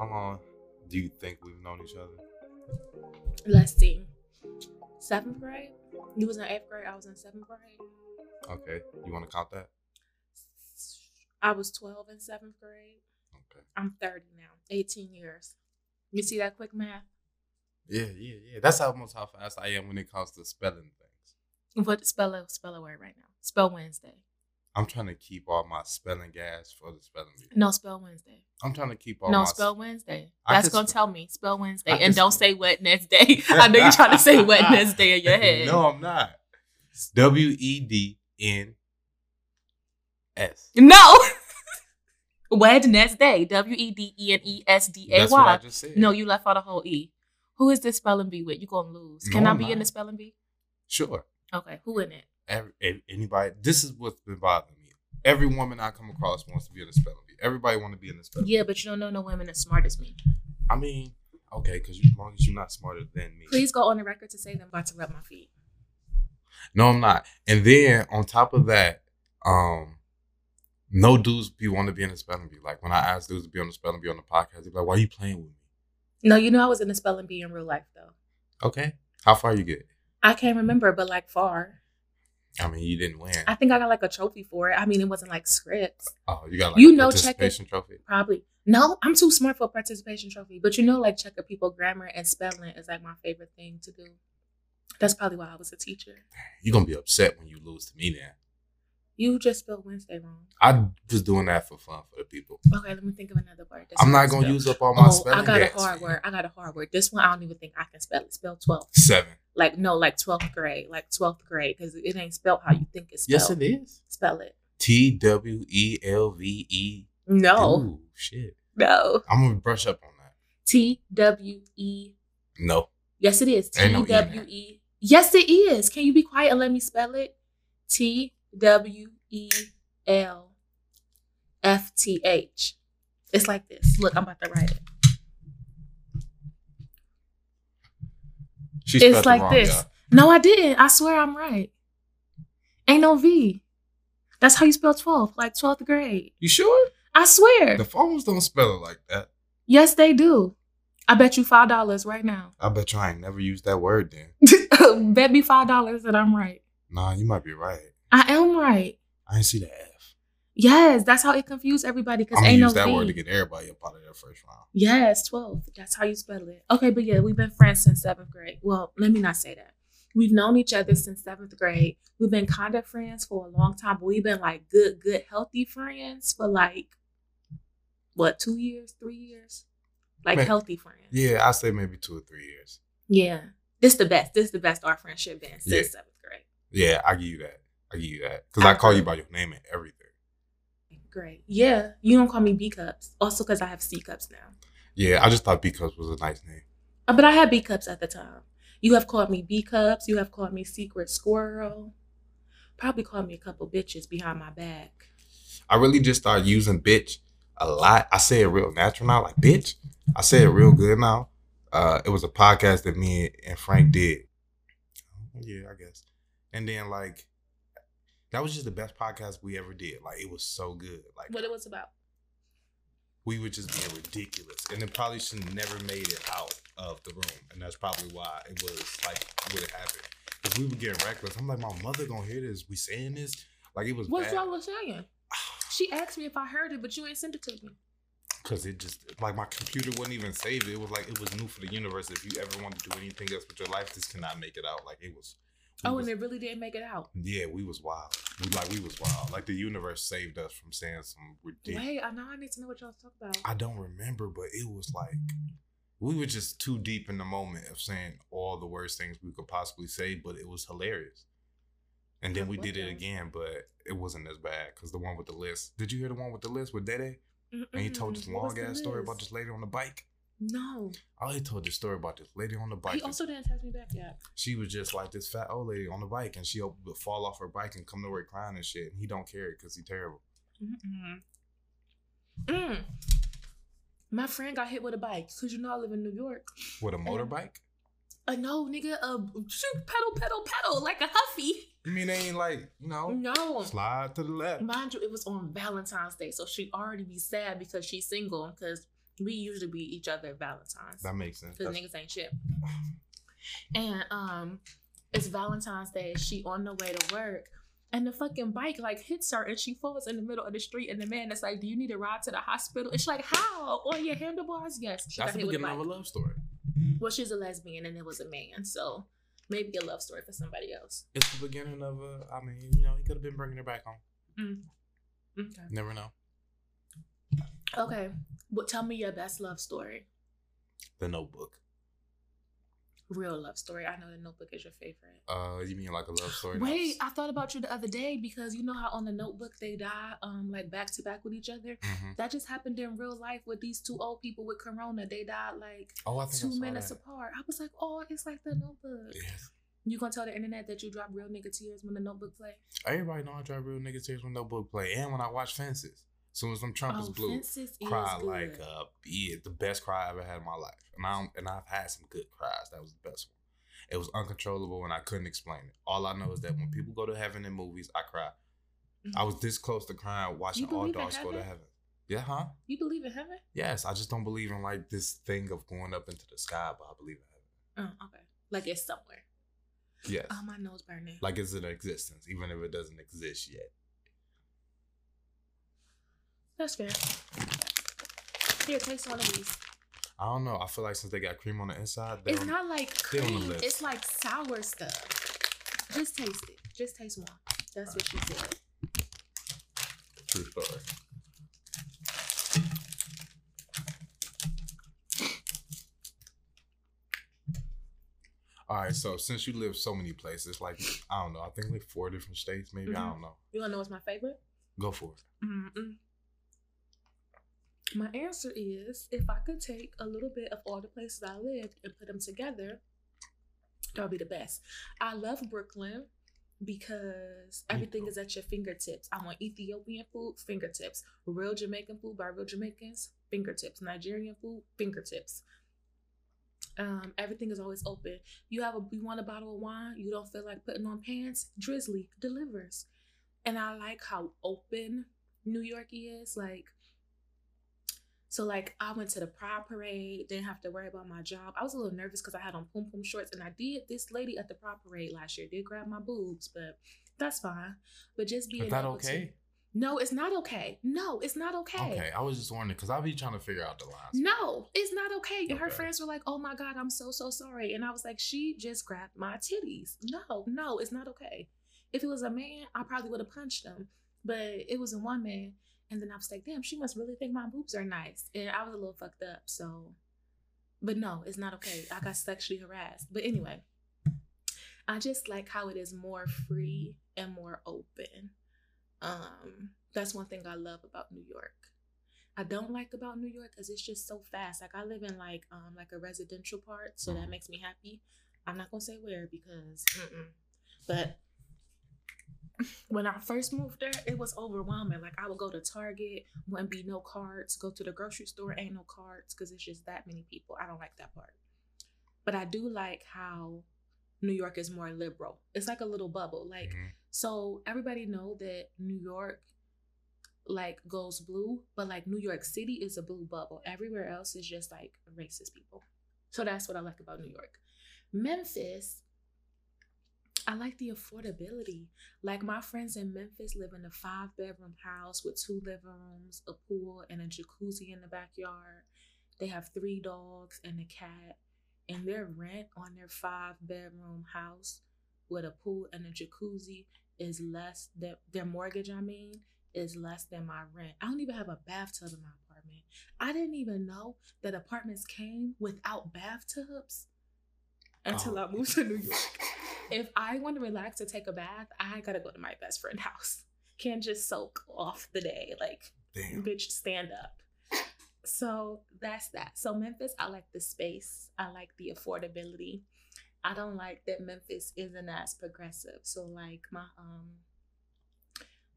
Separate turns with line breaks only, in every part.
how long do you think we've known each other?
Let's see. Seventh grade. You was in eighth grade. I was in seventh grade.
Okay, you want to count that?
I was twelve in seventh grade.
Okay.
I'm thirty now. Eighteen years. You see that quick math?
Yeah, yeah, yeah. That's almost how fast I am when it comes to spelling things.
What spell a spell a word right now? Spell Wednesday.
I'm trying to keep all my spelling gas for the spelling bee.
No, spell Wednesday.
I'm trying to keep all
no, spell Wednesday. That's gonna
spell-
tell me. Spell Wednesday. And don't
spell-
say Wednesday. I know you're trying to say wet next Wednesday in your head.
No, I'm not. W E D N S.
No. Wednesday. W E D E N E S D A
That's what I
Y.
just said.
No, you left out a whole E. Who is this spelling bee with? You gonna lose.
No,
Can I be in the spelling bee?
Sure.
Okay, who in it?
Every, anybody. This is what's been bothering me. Every woman I come across wants to be in the spelling bee. Everybody want to be in the spelling.
Yeah, but you don't know no women as smart as me.
I mean, okay, because as long as you're not smarter than me.
Please go on the record to say that I'm about to rub my feet.
No, I'm not. And then on top of that, um, no dudes be want to be in the spelling bee. Like when I ask dudes to be on the spelling bee on the podcast, they're like, "Why are you playing with me?"
No, you know I was in the spelling bee in real life though.
Okay, how far you get?
I can't remember, but like far.
I mean, you didn't win.
I think I got like a trophy for it. I mean, it wasn't like scripts.
oh, you got like
You
a
know,
participation trophy.
Probably. No, I'm too smart for a participation trophy. But you know, like checking people grammar and spelling is like my favorite thing to do. That's probably why I was a teacher.
You're gonna be upset when you lose to me. Then
You just spelled Wednesday wrong.
I was doing that for fun for the people.
Okay, let me think of another word. that's
I'm not gonna
spell.
use up all my
Oh,
spelling
I got
gas,
a hard word. I got a hard word. This one I don't even think I can spell it. Spell twelve.
Seven.
Like no, like twelfth grade. Like twelfth grade because it ain't spelled how you think it's spelled.
Yes, it is.
Spell it.
T W E L V E.
No,
Ooh, shit.
no.
I'm gonna brush up on that.
T W E.
No.
Yes, it is. T
Ain't no in
W E. Yes, it is. Can you be quiet and let me spell it? T W E L F T H. It's like this. Look, I'm about to write it.
She
It's like
wrong,
this.
y'all.
No, I didn't. I swear I'm right. Ain't no V. That's how you spell 12th, like 12th grade.
You sure?
I swear.
The phones don't spell it like that.
yes, they do. I bet you $5 right now.
I bet you I ain't never used that word then.
bet me $5 that I'm right.
Nah, you might be right.
I am right.
I didn't see the F.
Yes, that's how it confused everybody because ain't
use
no
that
V.
word to get everybody up out of that first round.
Yes, 12. That's how you spell it. Okay, but yeah, we've been friends since seventh grade. Well, let me not say that. We've known each other since seventh grade. We've been kind of friends for a long time, but we've been like good, good, healthy friends for like what, two years, three years? Like
Man.
healthy friends.
Yeah, I say maybe two or three years.
Yeah. This the best. This the best our friendship been since
Yeah.
seventh grade.
Yeah, I give you that. I give you that because I call you by your name and everything.
Great. Yeah. You don't call me B cups. Also because I have C cups now.
Yeah, I just thought B cups was a nice name.
Uh, But I had B cups at the time. You have called me B cups. You have called me secret squirrel. Probably called me a couple bitches behind my back.
I really just started using bitch a lot. I say it real natural now, like bitch. I say it real good now. Uh, it was a podcast that me and Frank did. Yeah, I guess. And then like that was just the best podcast we ever did. Like it was so good. Like
What it was about?
we were just being ridiculous, and it probably should never made it out of the room, and that's probably why it was like what it happened. Because we were getting reckless. I'm like, my mother gonna hear this. We saying this like it was
What's
bad.
y'all was saying? She asked me if I heard it, but you ain't sent it to me.
Cause it just like my computer wouldn't even save it. It was like it was new for the universe. If you ever want to do anything else with your life, this cannot make it out. Like it was.
Oh,
was-
and it really didn't make it out.
yeah, we was wild. We like we was wild. Like the universe saved us from saying some ridiculous.
Wait, I know I need to know what y'all talk about.
I don't remember, but it was like we were just too deep in the moment of saying all the worst things we could possibly say, but it was hilarious. And then we did it again, but it wasn't as bad because the one with the list. Did you hear the one with the list with Dede? And he told this
Mm-mm.
Long ass story about this lady on the bike.
No,
Oh, he told this story about this lady on the bike.
he also didn't text me back yet.
she was just like this fat old lady on the bike, and she would fall off her bike and come to work crying and shit. And he don't care because he terrible.
Mm-mm. Mm. My friend got hit with a bike because you know I live in New York.
With a motorbike?
Uh, no, nigga, uh, shoot, pedal, pedal, pedal, like a huffy.
You mean they ain't like you know
No.
slide to the left?
Mind you, it was on Valentine's Day, so she already be sad because she's single. Because We usually beat each other Valentine's
That makes sense.
because niggas ain't shit. And um, it's Valentine's Day. She on the way to work, and the fucking bike like hits her, and she falls in the middle of the street. And the man is like, "Do you need a ride to the hospital?" It's like, "How on your handlebars?" Yes, she
That's the
hit with a
beginning of a love story.
Well, she's a lesbian, and it was a man, so maybe a love story for somebody else.
It's the beginning of a. I mean, you know, he could have been bringing her back home.
Okay.
Never know.
Okay. But tell me your best love story.
The Notebook.
Real love story. I know the Notebook is your favorite.
Uh, you mean like a love story?
Wait, I thought about you the other day because you know how on the Notebook they die um like back to back with each other.
Mhm.
That just happened in real life with these two old people with corona. They died like
Oh, I think
two minutes
that.
apart. I was like, oh, it's like the Notebook.
Yes.
You gonna tell the internet that you drop real nigga tears when the Notebook play?
Everybody know I drop real niggas tears when the Notebook play, and when I watch Fences. Soon as them trumpets
oh,
blew, cry like uh, yeah, the best cry I ever had in my life, and I and I've had some good cries. That was the best one. It was uncontrollable, and I couldn't explain it. All I know is that when people go to heaven in movies, I cry. I was this close to crying watching all dogs go to
heaven?
heaven. Yeah, huh?
you believe in heaven?
Yes, I just don't believe in like this thing of going up into the sky, but I believe in heaven.
Oh, okay. Like it's somewhere.
Yes,
Oh, my nose burning.
like it's in existence, even if it doesn't exist yet.
That's fair. Here, taste one of these.
I don't know. I feel like since they got cream on the inside,
It's
don't-
like
they on the
cream. It's like sour stuff. Just taste it. Just taste one. That's what she said.
True story. All right, so since you live so many places, like I don't know, I think like four different states, maybe I
Mhm.
don't know.
You wanna know what's my favorite?
Go for it.
Mm-mm. My answer is if I could take a little bit of all the places I lived and put them together, that would be the best. I love Brooklyn because everything is at your fingertips. I want Ethiopian food, fingertips. Real Jamaican food by real Jamaicans, fingertips. Nigerian food, fingertips. Um, everything is always open. You have a you want a bottle of wine, you don't feel like putting on pants, Drizzly delivers. And I like how open New York is. Like, so like I went to the Pride Parade, didn't have to worry about my job. I was a little nervous because I had on pom pom shorts, and I did. This lady at the Pride Parade last year did grab my boobs, but that's fine. But just being
Is that okay?
To, no, it's not okay. No, it's not okay.
Okay, I was just wondering because I'll be trying to figure out the lines.
No, it's not okay. And her friends were like, "Oh my god, I'm so so sorry." And I was like, "She just grabbed my titties." No, no, it's not okay. If it was a man, I probably would have punched him. But it was a one man, and then I was like, "Damn, she must really think my boobs are nice." And I was a little fucked up. So, but no, it's not okay. I got sexually harassed. But anyway, I just like how it is more free and more open. Um, that's one thing I love about New York. I don't like about New York because it's just so fast. Like I live in like um like a residential part, so that
Mhm.
makes me happy. I'm not gonna say where because, mm-mm. but when I first moved there, it was overwhelming. Like I would go to Target, wouldn't be no cards. Go to the grocery store, ain't no cards because it's just that many people. I don't like that part. But I do like how New York is more liberal. It's like a little bubble. Like
Mhm.
so everybody know that New York like goes blue, but like New York City is a blue bubble. Everywhere else is just like racist people. So that's what I like about New York. Memphis, I like the affordability. Like my friends in Memphis live in a five bedroom house with two living rooms, a pool, and a jacuzzi in the backyard. They have three dogs and a cat. And their rent on their five bedroom house with a pool and a jacuzzi is less than their mortgage, I mean, is less than my rent. I don't even have a bathtub in my apartment. I didn't even know that apartments came without bathtubs until
Oh.
I moved to New York. If I want to relax or take a bath, I gotta go to my best friend's house. Can't just soak off the day. Like,
Damn.
bitch, stand up. So that's that. So Memphis, I like the space. I like the affordability. I don't like that Memphis isn't as progressive. So like my um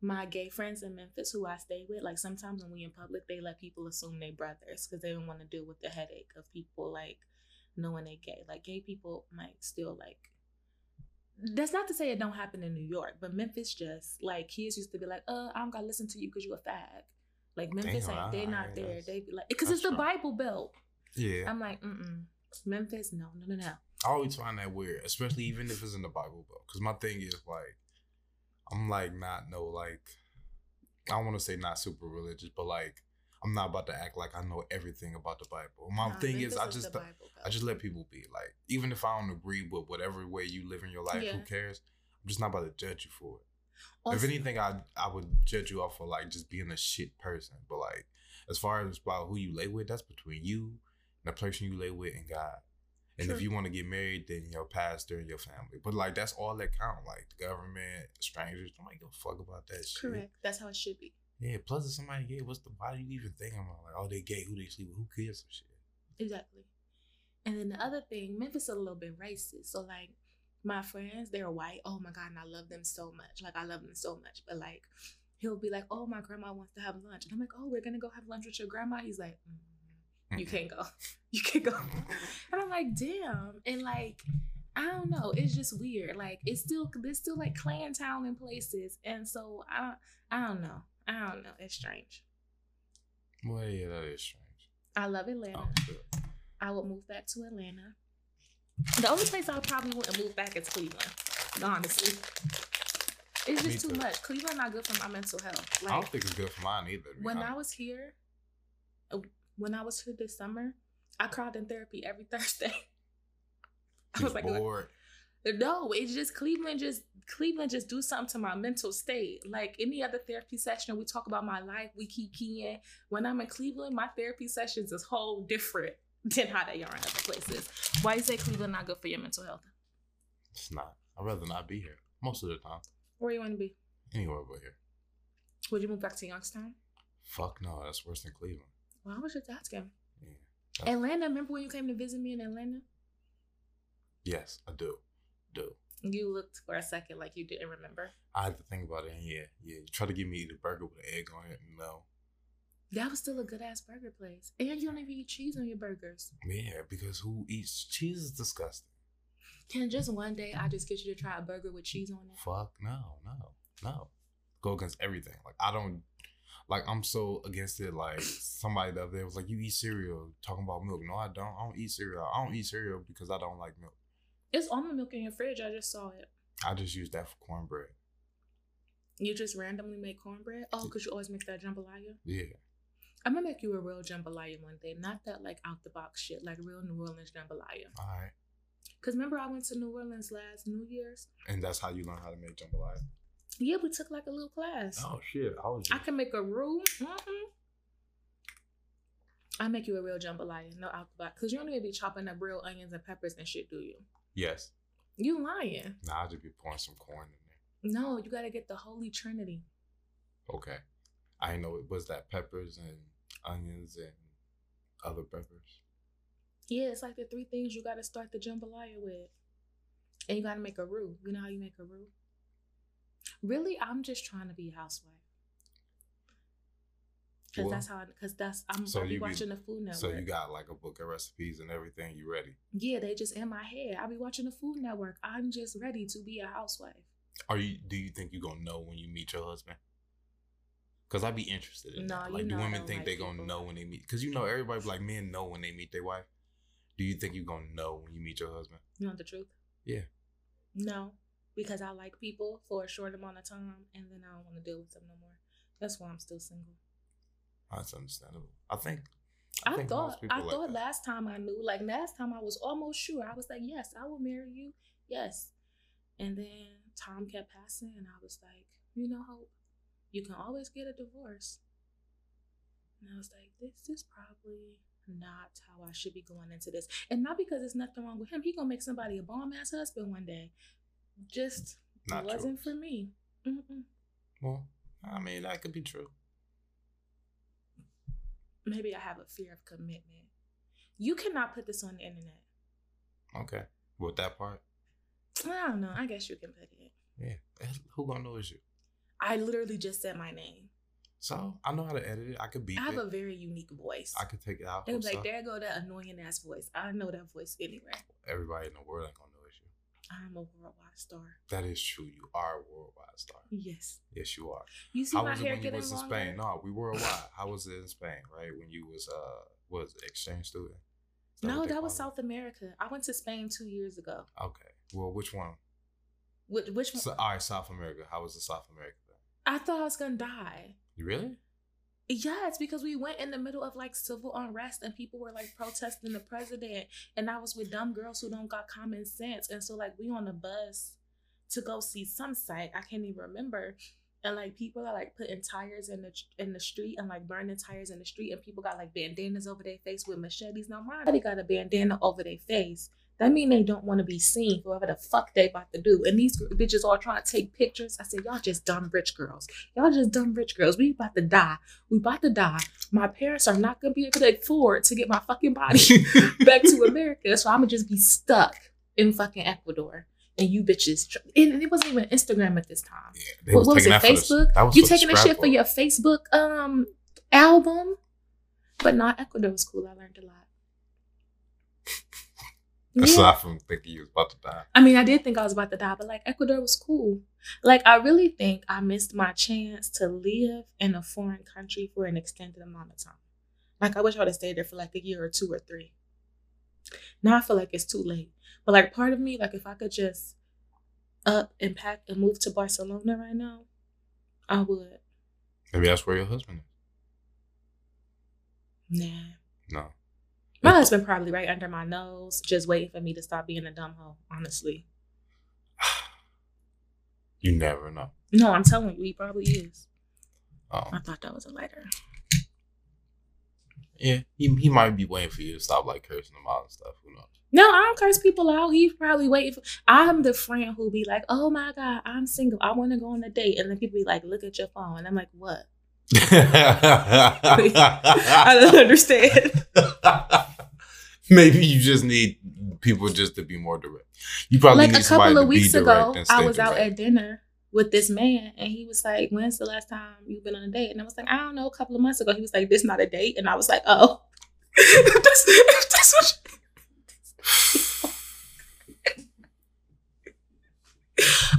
my gay friends in Memphis who I stay with, like sometimes when we in public, they let people assume they brothers because they don't want to deal with the headache of people like knowing they gay. Like gay people might still like that's not to say it don't happen in New York, but Memphis just like kids used to be like, uh, I don't gotta listen to you because you a fag. Like Memphis,
Damn,
ain't they're
I-
not there.
that's-
They be like because it's the
right.
Bible Belt.
Yeah.
I'm like, mm mm. Memphis, no, no, no, no.
I always find that weird, especially even if it's in the Bible Belt. Because my thing is like, I'm like not no like, I don't want to say not super religious, but like, I'm not about to act like I know everything about the Bible. My
Nah,
thing is, I just
Bible
I just let people be. Like, even if I don't agree with whatever way you live in your life,
Yeah.
who cares? I'm just not about to judge you for it.
Also-
if anything, I I would judge you off for like just being a shit person. But like, as far as about who you lay with, that's between you and the person you lay with and God. And if you want to get married, then your pastor and your family. But like, that's all that count. Like the government, strangers, don't give a fuck about that shit.
correct. That's how it should be.
Yeah. Plus, if somebody gay, what's the? Why do you even think about like, oh, they gay? Who they sleep with? Who cares? Some shit.
Exactly. And then the other thing, Memphis is a little bit racist. So like my friends, they're white. Oh my god, and I love them so much. Like I love them so much. But like he'll be like, "Oh, my grandma wants to have lunch," and I'm like, "Oh, we're gonna go have lunch with your grandma." He's like, mm "You can't go. You can't go." And I'm like, "Damn!" And like. I don't know. It's just weird. Like it's still there's still like Klan town in places, and so I I don't know. I don't know. It's strange.
Well, yeah, that is strange.
I love Atlanta.
Oh.
I would move back to Atlanta. The only place I probably wouldn't move back is Cleveland. Honestly, it's
Me
just too
too.
much. Cleveland not good for my mental health.
I don't think it's good for mine either.
when I was here, uh, when I was here this summer, I cried in therapy every Thursday. I was like,
bored.
No, it's just Cleveland. Just Cleveland, just do something to my mental state. Like any other therapy session, we talk about my life. We keep keying. When I'm in Cleveland, my therapy sessions is whole different than how they are in other places. Why you say Cleveland not good for your mental health?
It's not. I'd rather not be here most of the time.
Where you want to be?
Anywhere but here.
Would you move back to Youngstown?
Fuck no, that's worse than Cleveland.
Well, I was just asking.
Yeah.
Atlanta. Remember when you came to visit me in Atlanta?
Yes, I do. Do.
You looked for a second like you didn't remember.
I had to think about it. And yeah, yeah. You try to give me eat a burger with an egg on it. No.
That was still a good ass burger place, and you don't even eat cheese on your burgers.
Yeah, because who eats cheese is disgusting.
Can just one day I just get you to try a burger with cheese on it?
Fuck no, no, no. Go against everything. Like I don't. Like I'm so against it. Like somebody the other day was like, "You eat cereal?" Talking about milk. No, I don't. I don't eat cereal. I don't eat cereal because I don't like milk.
It's almond milk in your fridge. I just saw it.
I just use that for cornbread.
You just randomly make cornbread? Oh, because you always make that jambalaya?
Yeah.
I'm gonna make you a real jambalaya one day. Not that like out the box shit, like real New Orleans jambalaya.
All right.
Cause remember I went to New Orleans last New Year's?
And that's how you learn how to make jambalaya.
Yeah, we took like a little class.
Oh shit! I was.
I can make a roux. Mm-hmm. I make you a real jambalaya, no out the box. Cause you don't even be chopping up real onions and peppers and shit, do you?
Yes.
You lying?
Nah, I'll just be pouring some corn in there.
No, you gotta get the Holy Trinity.
Okay. I know it was that peppers and onions and other peppers.
Yeah, it's like the three things you gotta start the jambalaya with, and you gotta make a roux. You know how you make a roux? Really, I'm just trying to be a housewife. Cause that's how. Cause that's I'm
so
be
you be-
watching the Food Network.
So you got like a book of recipes and everything. You ready?
yeah, they just in my head. I be watching the Food Network. I'm just ready to be a housewife.
Are you? Do you think you are gonna know when you meet your husband? Cause I'd be interested in
No,
that. Like, do women think
like
they gonna
people.
know when they meet? Cause you know everybody like men know when they meet their wife. Do you think you gonna know when you meet your husband?
You want the truth?
Yeah.
No, because I like people for a short amount of time, and then I don't want to deal with them no more. That's why I'm still single.
That's understandable. I think.
I,
think
thought I
like
thought
that.
last time I knew, like last time I was almost sure. I was like, yes, I will marry you. Yes. And then time kept passing and I was like, you know, Hope, you can always get a divorce. And I was like, this is probably not how I should be going into this. And not because there's nothing wrong with him. He gonna make somebody a bomb ass husband one day. Just
Not
wasn't
true.
for me. Mm-mm.
Well, I mean that could be true.
Maybe I have a fear of commitment. You cannot put this on the internet.
Okay. With that part,
I don't know. I guess you can put it.
yeah. Who gonna know is you?
I literally just said my name.
So I know how to edit it. I could beat
I have
it.
a very unique voice.
I could take it out.
They was like, there go that annoying ass voice. I know that voice anywhere.
everybody in the world ain't gonna know.
I'm a worldwide star.
That is true. You are a worldwide star.
Yes.
Yes, you are.
You see
How
my
was it
hair getting
was in
longer?
Spain? No, we worldwide. How was it in Spain? Right when you was uh was exchange student? Is
No, that was South America. I went to Spain two years ago.
Okay. Well, which one?
Which, which one?
So, all right, South America. How was the South America? thing?
I thought I was gonna die.
You really?
Yeah, it's because we went in the middle of like civil unrest and people were like protesting the president, and I was with dumb girls who don't got common sense, and so like we on the bus to go see some site I can't even remember, and like people are like putting tires in the in the street and like burning tires in the street, and people got like bandanas over their face with machetes. Now my got a bandana over their face. That mean they don't want to be seen for whatever the fuck they about to do. And these bitches all trying to take pictures. I said, y'all just dumb rich girls. Y'all just dumb rich girls. We about to die. We about to die. My parents are not gonna be able to afford to get my fucking body back to America. So I'm gonna just be stuck in fucking Ecuador. And you bitches, and it wasn't even Instagram at this time.
Yeah,
What, what was it?
for the-
Facebook?
was
you taking a shit for your Facebook um album? But not Ecuador was cool. I learned a lot. Yeah.
Aside from thinking you was about to die.
I mean, I did think I was about to die, but like Ecuador was cool. Like, I really think I missed my chance to live in a foreign country for an extended amount of time. Like, I wish I would have stayed there for like a year or two or three. Now I feel like it's too late. But like, part of me, like, if I could just up and pack and move to Barcelona right now, I would.
Maybe that's where your husband is.
Nah.
No.
My husband probably right under my nose, just waiting for me to stop being a dumb hoe, honestly.
You never know.
No, I'm telling you, he probably is.
Oh.
I thought that was a lighter.
Yeah, he, he might be waiting for you to stop like cursing him out and stuff. Who knows?
No, I don't curse people out. He's probably waiting for. I'm the friend who be like, "Oh my god, I'm single. I want to go on a date," and then people be like, "Look at your phone," and I'm like, "What? I
I
don't understand."
Maybe you just need people just to be more direct. You probably
like a couple of weeks ago, I was out at dinner with this man, and he was like, "When's the last time you've been on a date?" And I was like, "I don't know, a couple of months ago." He was like, "This not a date," and I was like, "Oh." that's, that's what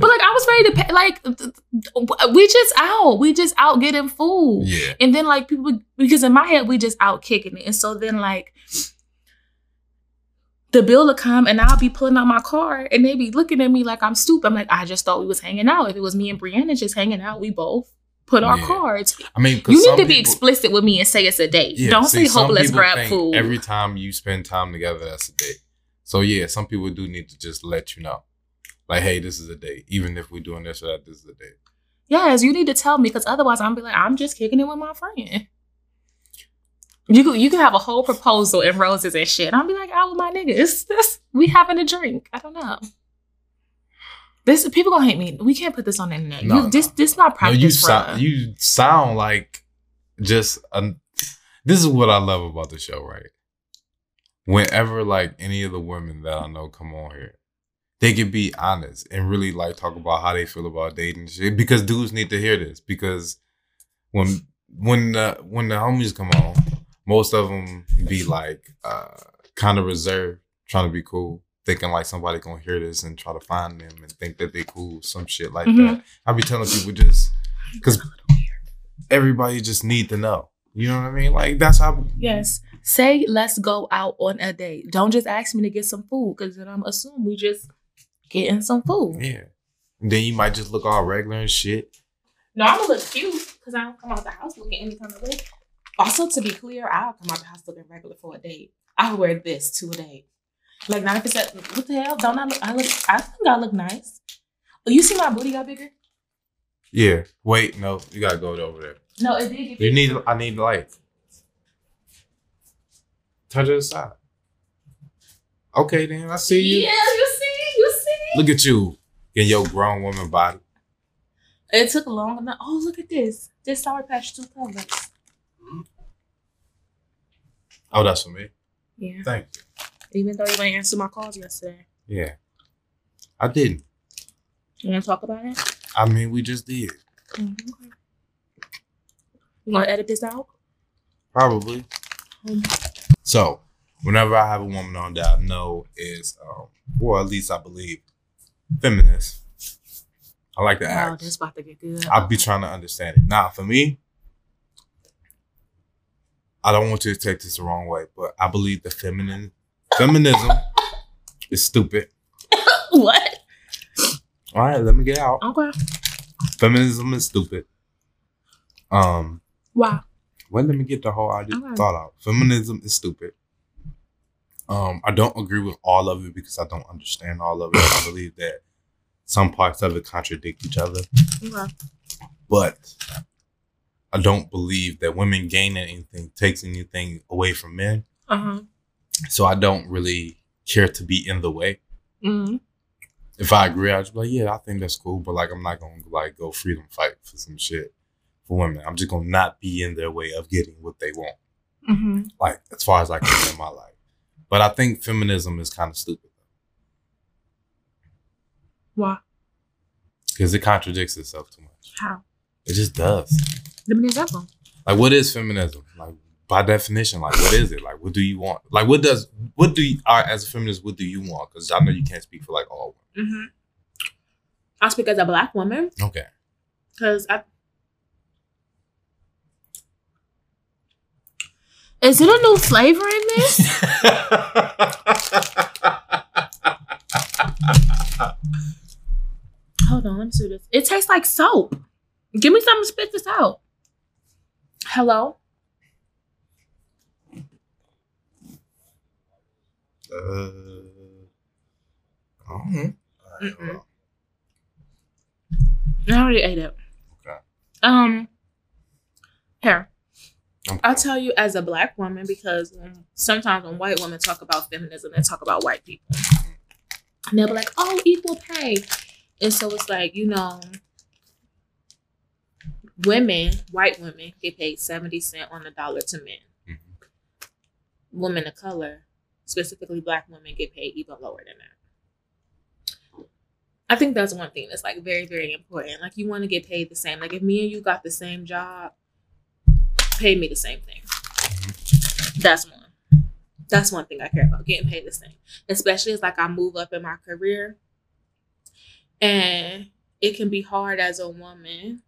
But like I was ready to pay. Like we just out, we just out getting food,
Yeah,
and then like people because in my head we just out kicking it, and so then like the bill will come and I'll be pulling out my card and they be looking at me like I'm stupid. I'm like I just thought we was hanging out. If it was me and Brianna just hanging out, we both put our
Yeah.
cards.
I mean,
You need to be
people-
explicit with me and say it's a date.
Yeah,
Don't
see,
say
some
hope let's grab food.
Every time you spend time together, that's a date. So yeah, some people do need to just let you know, like, hey, this is a date. Even if we're doing this or that, this is a date.
Yes, you need to tell me because otherwise I'm be like, I'm just kicking it with my friend. You could you could have a whole proposal and roses and shit. I'll be like, with my niggas. This we having a drink. I don't know. This people gonna hate me. We can't put this on the internet.
No,
you, this
no.
this not
No,
practice.
you
run.
sound you sound like just a, this is what I love about the show, right? Whenever like any of the women that I know come on here, they can be honest and really like talk about how they feel about dating shit. Because dudes need to hear this. Because when when the when the homies come on, most of them be like uh kind of reserved, trying to be cool, thinking like somebody gonna hear this and try to find them and think that they cool, some shit like
Mhm.
that. I be telling people just because everybody just need to know. You know what I mean? Like that's how.
Yes. Say let's go out on a date. Don't just ask me to get some food because then I'm assume we just getting some food.
Yeah. And then you might just look all regular and shit.
No, I'm gonna look cute because I don't come out the house looking any kind of way. Also, to be clear, I don't come out the house looking regular for a date. I would wear this to a date. Like ninety percent. What the hell? Don't I look? I look. I think I look nice. Oh, you see my booty got bigger?
Yeah. Wait, no, you gotta go over there.
No, it did get bigger.
You need. I need light. Touch it aside. Okay, then I see you.
Yeah, you see, you see.
Look at you in your grown woman body.
It took long enough. Oh, look at this. This Sour Patch Two covers.
Oh, that's for me.
Yeah.
Thank you.
Even though you didn't answer my calls yesterday.
Yeah. I didn't.
You want to talk about it?
I mean, we just did.
Mhm. You want to edit this out?
Probably.
Um,
So, whenever I have a woman on that I know is, um, or at least I believe, feminist. I like to
Oh,
act.
this about to get good.
I'll be trying to understand it. Now, for me, I don't want you to take this the wrong way, but I believe the feminine feminism is stupid.
what?
All right, let me get out.
Okay.
Feminism is stupid. Um,
Wow.
well, let me get the whole idea
Okay.
thought out. Feminism is stupid. Um, I don't agree with all of it because I don't understand all of it. I believe that some parts of it contradict each other.
Okay.
but I don't believe that women gain anything, takes anything away from men.
Uh huh.
So I don't really care to be in the way.
Mm-hmm.
If I agree, I'd just be like, yeah, I think that's cool. But like, I'm not gonna like go freedom fight for some shit for women. I'm just gonna not be in their way of getting what they want.
Mm-hmm.
Like as far as I can in my life. But I think feminism is kind of stupid
Why?
because it contradicts itself too much.
How?
It just does.
Give me an example.
Like, what is feminism? Like, by definition, like, what is it? Like, what do you want? Like, what does, what do you, uh, as a feminist, what do you want? Because I know you can't speak for like all
Mm-hmm. I'll speak as a black woman.
Okay.
because I. Is it a new flavor in this? Hold on, let me see this. It tastes like soap. Give me something to spit this out. Hello?
uh, I know.
I already ate it.
Okay.
Um, here.
Okay.
I'll tell you as a black woman because sometimes when white women talk about feminism, they talk about white people. And they'll be like, oh, equal pay. And so it's like, you know, women, white women, get paid 70 cents on the dollar to men.
Mhm.
Women of color, specifically black women, get paid even lower than that. I think that's one thing that's like very, very important. Like you want to get paid the same. Like if me and you got the same job, pay me the same thing. That's one. That's one thing I care about, getting paid the same. Especially as like I move up in my career. And it can be hard as a woman,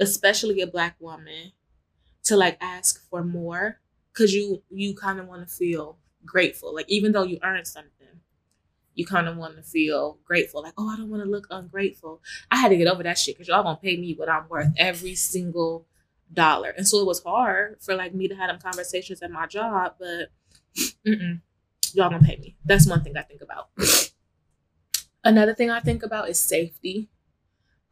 especially a black woman, to like ask for more. Cause you you kind of want to feel grateful. Like even though you earned something, you kind of want to feel grateful. Like, oh, I don't want to look ungrateful. I had to get over that shit because y'all gonna pay me what I'm worth every single dollar. And so it was hard for like me to have them conversations at my job, but y'all gonna pay me. That's one thing I think about. Another thing I think about is safety.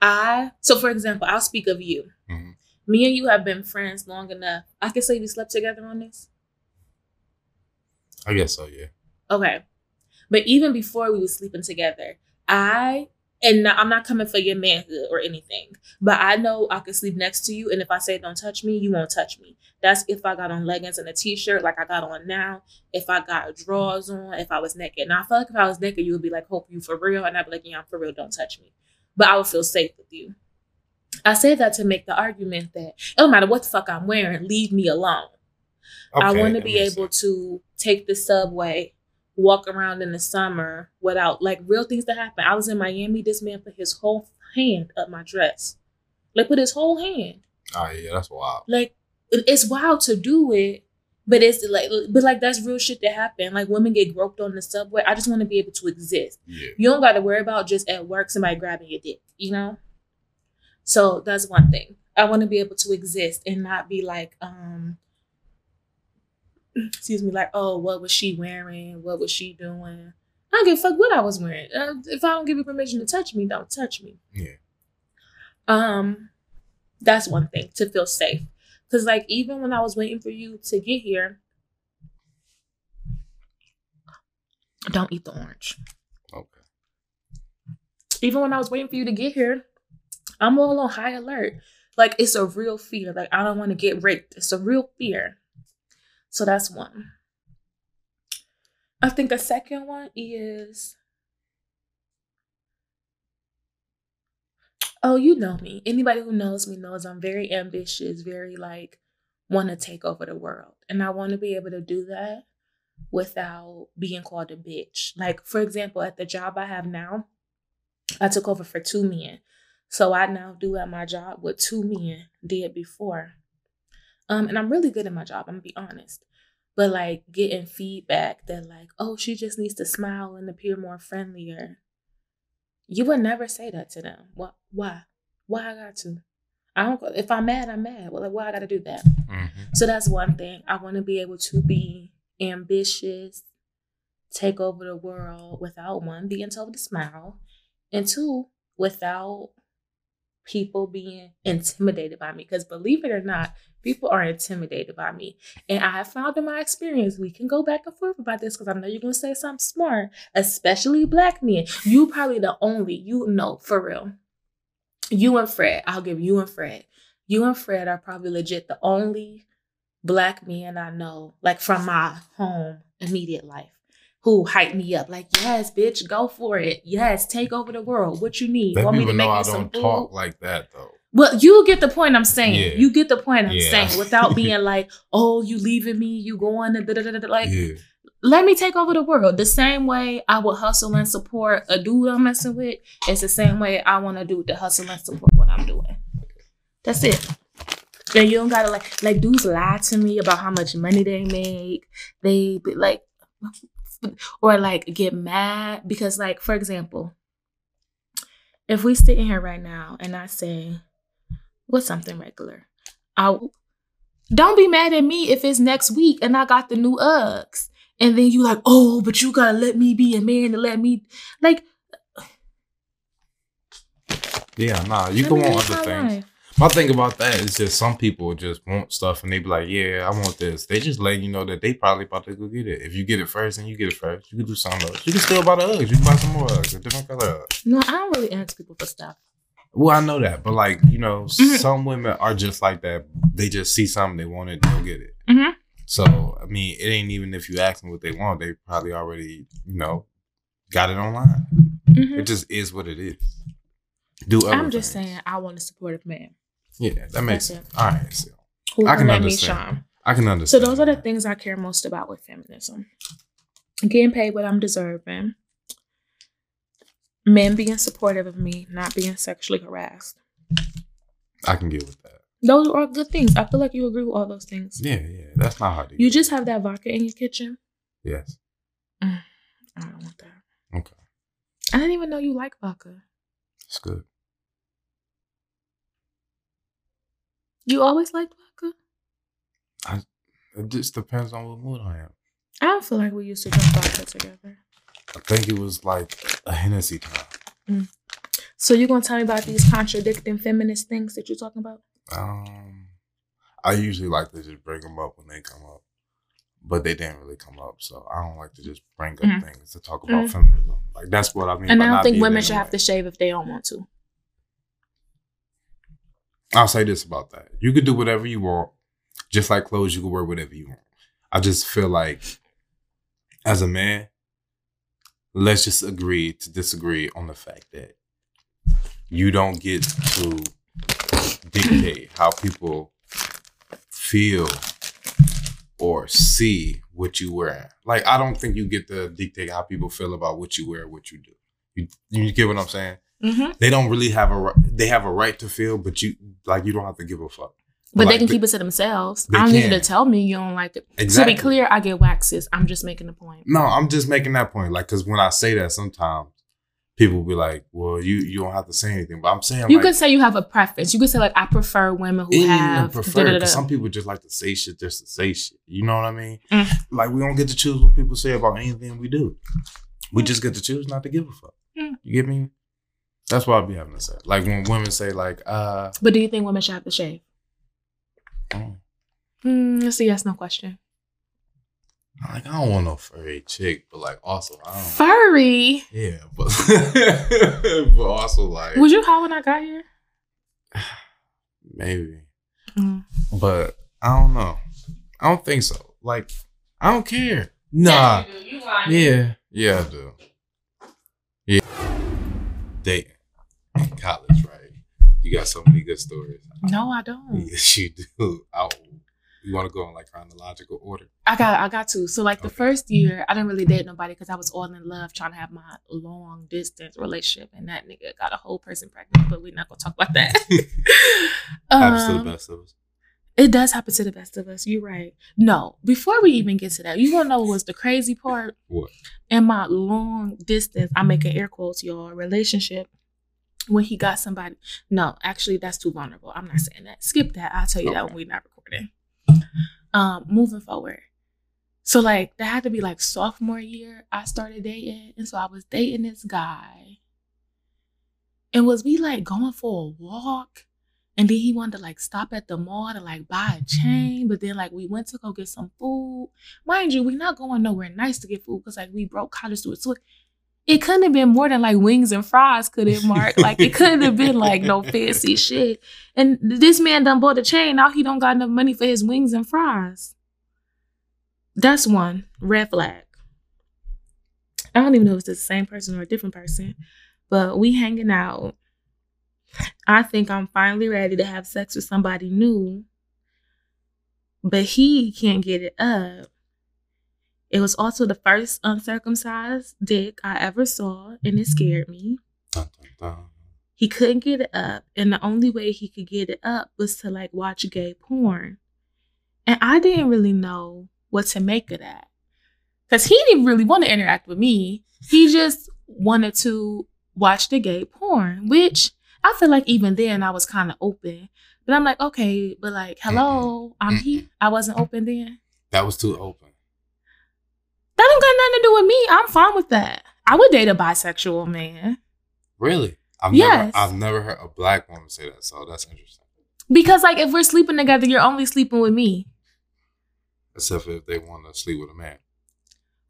I so for example, I'll speak of you.
Mhm.
Me and you have been friends long enough. I can say we slept together on this.
I guess so. Yeah.
Okay. But even before we were sleeping together, I and I'm not coming for your manhood or anything, but I know I could sleep next to you, and if I say don't touch me, you won't touch me. That's if I got on leggings and a t-shirt like I got on now. If I got drawers on, if I was naked. Now I feel like if I was naked, you would be like, "Hope you for real," and I'd be like, "Yeah, I'm for real. Don't touch me." But I would feel safe with you. I say that to make the argument that it don't matter what the fuck I'm wearing, leave me alone. I want to be able
sense.
to take the subway, walk around in the summer without like real things that happen. I was in Miami. This man put his whole hand up my dress, like put his whole hand.
Oh yeah, that's wild.
Like it's wild to do it, but it's like, but like that's real shit that happen. Like women get groped on the subway. I just want to be able to exist.
Yeah.
You don't got to worry about just at work somebody grabbing your dick. You know. So that's one thing. I want to be able to exist and not be like, um, excuse me, like, oh, what was she wearing? What was she doing? I don't give a fuck what I was wearing. Uh, if I don't give you permission to touch me, don't touch me.
Yeah.
Um, that's one thing to feel safe. Cause like even when I was waiting for you to get here, don't eat the orange.
Okay.
Even when I was waiting for you to get here, I'm all on high alert. Like it's a real fear. Like I don't want to get raped. It's a real fear. So that's one. I think a second one is Oh, you know me. Anybody who knows me knows I'm very ambitious, very like want to take over the world. And I want to be able to do that without being called a bitch. Like, for example, at the job I have now, I took over for two men. So I now do at my job what two men did before. Um, and I'm really good at my job, I'm gonna be honest. But like getting feedback that like, oh, she just needs to smile and appear more friendlier. You would never say that to them. What why? Why I got to? I don't if I'm mad, I'm mad. Well, like why I gotta do that?
Mhm.
So that's one thing. I want to be able to be ambitious, take over the world without one being told to smile, and two, without people being intimidated by me. Because believe it or not, people are intimidated by me. And I have found in my experience, we can go back and forth about this because I know you're going to say something smart, especially black men. You probably the only, you know, for real. You and Fred, I'll give you and Fred. You and Fred are probably legit the only black men I know, like from my home immediate life, who hype me up. Like, yes, bitch, go for it. Yes, take over the world. What you need?
Let
Want me to
know
make
I
you some
don't
food?
talk like that though.
Well, you get the point I'm saying.
Yeah.
You get the point I'm
Yeah.
saying without being like, oh, you leaving me, you going to da da da da. Like,
yeah.
let me take over the world. The same way I would hustle and support a dude I'm messing with, it's the same way I want a dude to hustle and support what I'm doing. That's it. And you don't gotta like like dudes lie to me about how much money they make. They be like or like get mad because like for example, if we sit in here right now and I say, what's something regular? I don't be mad at me if it's next week and I got the new Uggs. And then you like, oh, but you gotta let me be a man to let me like
Yeah, nah, you
let
can
me
want other things.
life.
My thing about that is just some people just want stuff and they be like, yeah, I want this. They just letting you know that they probably about to go get it. If you get it first, then you get it first. You can do something else. You can still buy the Uggs. You can buy some more Uggs, a different color Uggs.
No, I don't really ask people for stuff.
Well, I know that, but like you know,
Mhm.
some women are just like that. They just see something they want it, they'll get it.
Mhm.
So I mean, it ain't even if you ask them what they want, they probably already you know got it online.
Mhm.
It just is what it is. Do other
I'm just
things.
saying I want a supportive man
Yeah, that makes sense. All right, so I
can
can
let me
understand. I can understand.
So those are the things I care most about with feminism. Getting paid what I'm deserving. Men being supportive of me, not being sexually harassed.
I can get with that.
Those are all good things. I feel like you agree with all those things.
Yeah, yeah, that's not hard to.
You just have that vodka in your kitchen.
yes.
Mm, I don't want that.
Okay,
I didn't even know you like vodka.
it's good.
You always liked vodka?
I, It just depends on what mood I am.
I don't feel like we used to drink vodka together.
I think it was like a Hennessy time.
So you're gonna tell me about these contradicting feminist things that you're talking about?
Um, I usually like to just bring them up when they come up, but they didn't really come up, so I don't like to just bring up
Mhm.
things to talk about
Mhm.
feminism. Like that's what I mean.
and
by
I don't think women should have to shave if they don't want to.
I'll say this about that: you could do whatever you want, just like clothes. You can wear whatever you want. I just feel like, as a man, let's just agree to disagree on the fact that you don't get to dictate how people feel or see what you wear. Like I don't think you get to dictate how people feel about what you wear, what you do. You you get what I'm saying?
Mm-hmm.
They don't really have a they have a right to feel, but you like you don't have to give a fuck.
But they
Like,
can
they-
keep it to themselves. I don't need you to tell me you don't like it.
Exactly.
To be clear, I get waxes. I'm just making a point.
No, I'm just making that point. Like, cause when I say that, sometimes people be like, "Well, you you don't have to say anything." But I'm saying
You
like,
could say you have a preference. You could say like I prefer women who have.
prefer. Cause some people just like to say shit just to say shit. You know what I mean?
Mm.
Like we don't get to choose what people say about anything we do. We just get to choose not to give a fuck.
Mm.
You get me? That's what I be having to say. Like when women say like, uh,
But do you think women should have to shave?
mm,
Hmm, that's a yes no question.
like I don't want no furry chick, but like also I don't.
Furry.
Yeah, but but also like
Was you high when I got here?
maybe,
Mm.
but I don't know. I don't think so. Like I don't care. Nah. Yeah. Yeah, I do. Yeah. Dating in college, right? You got so many good stories.
No, I don't.
Yes, you do. I, You want to go in like chronological order?
I got I got to. So like the
Okay.
first year, I didn't really date nobody because I was all in love trying to have my long distance relationship, and that nigga got a whole person pregnant. But we're not gonna talk about that.
Happens to the
Um,
best of us.
It does happen to the best of us. You're right. No, before we even get to that, you wanna know what was the crazy part?
What?
In my long distance, I'm making air quotes, y'all, relationship. When he got somebody, no, actually, that's too vulnerable. I'm not saying that. Skip that. I'll tell you that when we're not recording. Um, moving forward. So like that had to be like sophomore year. I started dating, and so I was dating this guy. And was we like going for a walk? And then he wanted to like stop at the mall to like buy a chain. But then like we went to go get some food. Mind you, we're not going nowhere nice to get food because like we broke college students. So it couldn't have been more than like wings and fries, could it, Mark? Like it couldn't have been like no fancy shit. And this man done bought a chain. Now he don't got enough money for his wings and fries. That's one red flag. I don't even know if it's the same person or a different person, but we hanging out. I think I'm finally ready to have sex with somebody new, but he can't get it up. It was also the first uncircumcised dick I ever saw, and it scared me.
Dun, dun, dun.
He couldn't get it up, and the only way he could get it up was to like watch gay porn. And I didn't really know what to make of that. Because he didn't really want to interact with me. He just wanted to watch the gay porn, which I feel like even then I was kind of open. But I'm like, okay, but like, hello, I'm he. I wasn't open then.
That was too open.
That don't got nothing to do with me. I'm fine with that. I would date a bisexual man.
Really? I've
Yes.
never I've never heard a black woman say that, so that's interesting.
Because like if we're sleeping together, you're only sleeping with me.
Except if they want to sleep with a man.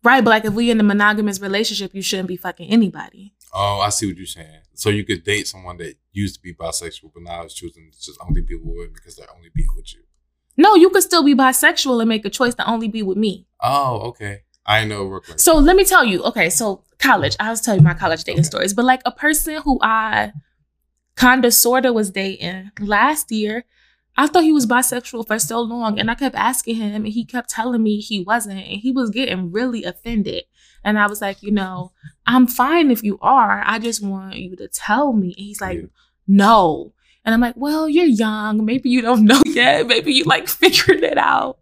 Right, but like if we in a monogamous relationship, you shouldn't be fucking anybody.
Oh, I see what you're saying. So you could date someone that used to be bisexual, but now is choosing to just only be with because they're only being with you.
No, you could still be bisexual and make a choice to only be with me.
Oh, okay. I know worked
So let me tell you, okay, so college, I was telling you my college dating
Okay.
stories. But like a person who I kinda sorta was dating last year, I thought he was bisexual for so long. And I kept asking him and he kept telling me he wasn't. And he was getting really offended. And I was like, you know, I'm fine if you are. I just want you to tell me. And he's like,
Yeah.
no. And I'm like, well, you're young. Maybe you don't know yet. Maybe you like figured it out.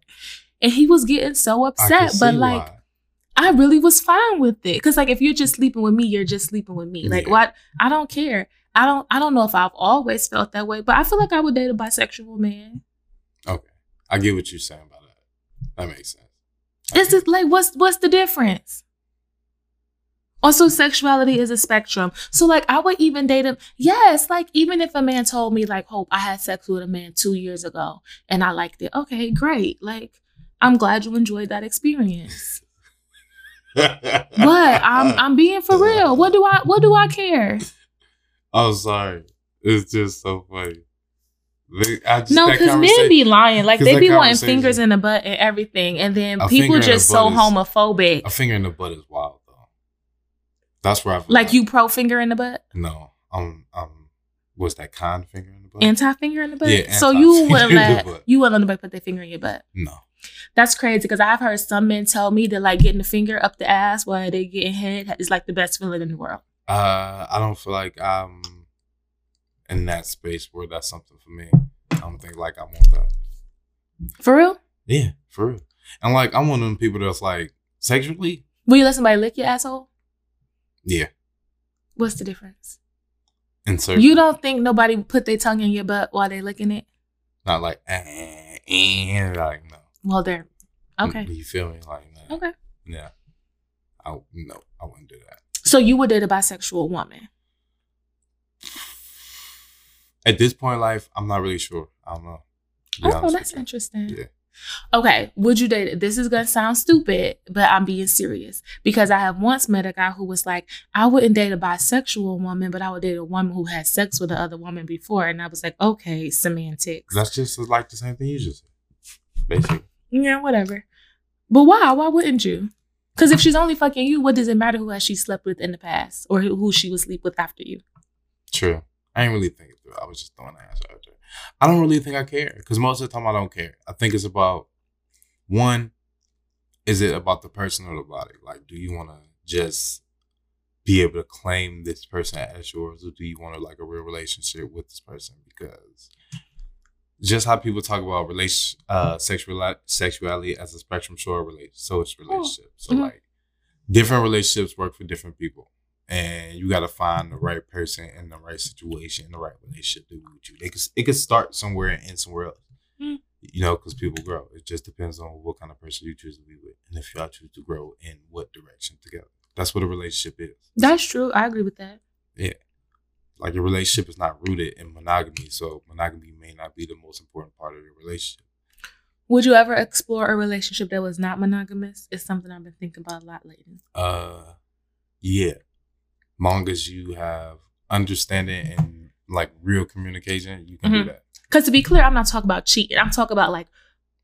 And he was getting so upset. But like,
why.
I really was fine with it. Cause like if you're just sleeping with me, you're just sleeping with me. Like
Yeah.
what I don't care. I don't I don't know if I've always felt that way, but I feel like I would date a bisexual man.
Okay. I get what you're saying about that. That makes sense.
It's just like what's what's the difference? Also, sexuality is a spectrum. So like I would even date him. Yes, like even if a man told me like, Hope, I had sex with a man two years ago and I liked it. Okay, great. Like I'm glad you enjoyed that experience. But I'm I'm being for real. What do I what do I care?
I'm sorry. It's just so funny. They- I just,
No, because men be lying. Like they be wanting fingers in the butt and everything, and then people
in the
just so
is-
homophobic.
a finger in the butt is wild though. That's where I
Like you pro finger in the butt,
No, um, um, what's that con finger in the butt?
anti finger in the butt.
Yeah,
so you wouldn't let you wouldn't let nobody put their finger in your butt.
no.
That's crazy because I've heard some men tell me that like getting a finger up the ass while they getting head is like the best feeling in the world.
Uh, I don't feel like I'm in that space where that's something for me. I don't think like I want that.
For real?
Yeah, for real. And like I'm one of them people that's like sexually.
Will you let somebody lick your asshole?
Yeah,
What's the difference?
in certain.
You don't think nobody put their tongue in your butt while they licking it?
not like eh, eh, like.
Well, they're okay.
You feel me? Like no.
Okay.
Yeah. I no, I wouldn't do that.
So you would date a bisexual woman?
At this point in life, I'm not really sure. I don't know.
Oh, that's interesting.
Yeah.
Okay, would you date? This is gonna sound stupid, but I'm being serious because I have once met a guy who was like, I wouldn't date a bisexual woman, but I would date a woman who had sex with the other woman before, and I was like, okay, semantics.
That's just like the same thing you just said. Basically.
Yeah, whatever. But why? Why wouldn't you? Because if she's only fucking you, what does it matter who has she slept with in the past or who she would sleep with after you?
True. I ain't really thinking through. I was just throwing an answer out there. I don't really think I care because most of the time I don't care. I think it's about one, is it about the person or the body? Like, do you want to just be able to claim this person as yours, or do you want to like a real relationship with this person? Because just how people talk about relation, uh, sexual sexuality as a spectrum, so relate, so it's relationship. So
Mhm.
like, different relationships work for different people, and you got to find the right person in the right situation, in the right relationship to be with you. It could it could start somewhere and end somewhere else.
Mm.
You know, because people grow. It just depends on what kind of person you choose to be with, and if y'all choose to grow in what direction together. That's what a relationship is.
That's true. I agree with that.
Like your relationship is not rooted in monogamy, so monogamy may not be the most important part of your relationship.
Would you ever explore a relationship that was not monogamous? It's something I've been thinking about a lot lately.
Uh, yeah, long as you have understanding and like real communication, you can
Mhm.
do that.
Because to be clear, I'm not talking about cheating. I'm talking about like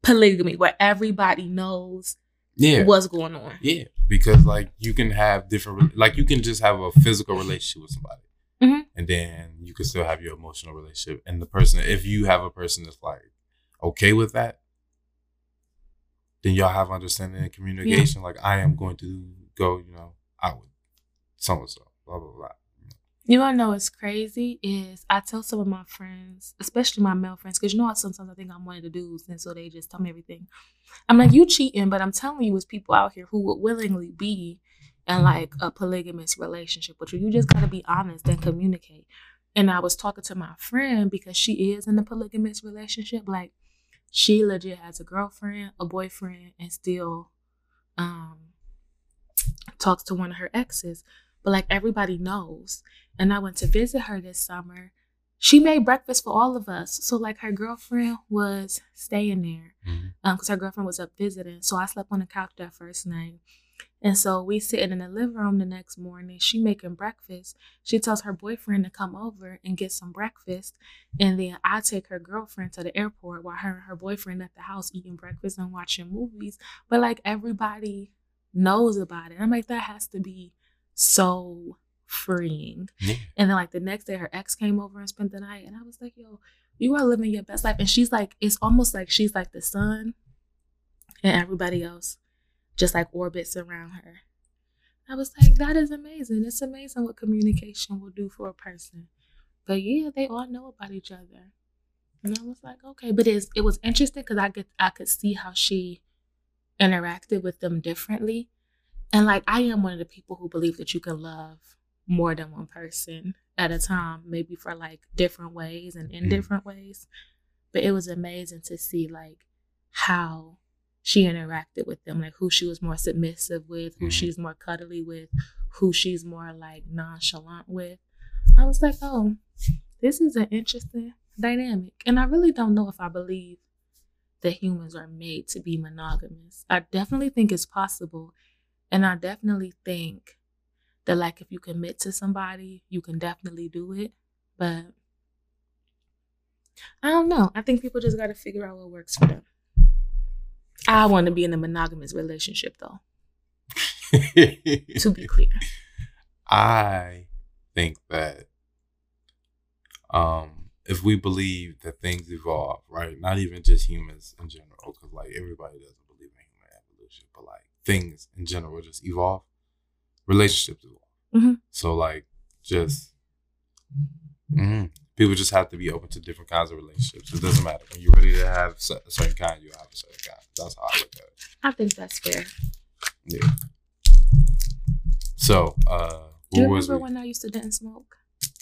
polygamy, where everybody knows
Yeah,
what's going on.
yeah, because like you can have different, like you can just have a physical relationship with somebody. And then you can still have your emotional relationship. And the person, if you have a person that's like okay with that, then y'all have understanding and communication. Like I am going to go, you know, out with so and so, blah blah blah.
You wanna know what's crazy is I tell some of my friends, especially my male friends, because you know how sometimes I think I'm one of the dudes, and so they just tell me everything. I'm like, you cheating, but I'm telling you, it's people out here who would willingly be in like a polygamous relationship with you. You just gotta be honest and communicate. And I was talking to my friend because she is in a polygamous relationship. Like, she legit has a girlfriend, a boyfriend, and still um talks to one of her exes. But like everybody knows and I went to visit her this summer. She made breakfast for all of us. So like her girlfriend was staying there,
Mhm.
um, because her girlfriend was up visiting. So I slept on the couch that first night. And so we sitting in the living room the next morning. She making breakfast. She tells her boyfriend to come over and get some breakfast. And then I take her girlfriend to the airport while her and her boyfriend at the house eating breakfast and watching movies. But like everybody knows about it. I'm like, that has to be so freeing.
Yeah.
And then like the next day, her ex came over and spent the night, and I was like, "Yo, you are living your best life." And she's like, it's almost like she's like the sun, and everybody else just like orbits around her. I was like, that is amazing. It's amazing what communication will do for a person. But yeah, they all know about each other, and I was like, okay. But it's it was interesting because I could I could see how she interacted with them differently. And like I am one of the people who believe that you can love more than one person at a time, maybe for like different ways and in
Mhm.
different ways. But it was amazing to see like how she interacted with them, like who she was more submissive with, who
Mhm.
she's more cuddly with, who she's more like nonchalant with. I was like, oh, this is an interesting dynamic. And I really don't know if I believe that humans are made to be monogamous. I definitely think it's possible. And I definitely think that like if you commit to somebody, you can definitely do it. But I don't know. I think people just gotta figure out what works for them. I want to be in a monogamous relationship though, to be clear.
I think that um, if we believe that things evolve, right? Not even just humans in general, because like everybody doesn't believe in human evolution, but like things in general just evolve. Relationships evolve.
Mhm.
So like just mhm. People just have to be open to different kinds of relationships. It doesn't matter when you're ready to have a certain kind, you have a certain kind. That's how I look at it.
I think that's fair.
Yeah. So, uh,
Do you
was
remember when I used to didn't smoke?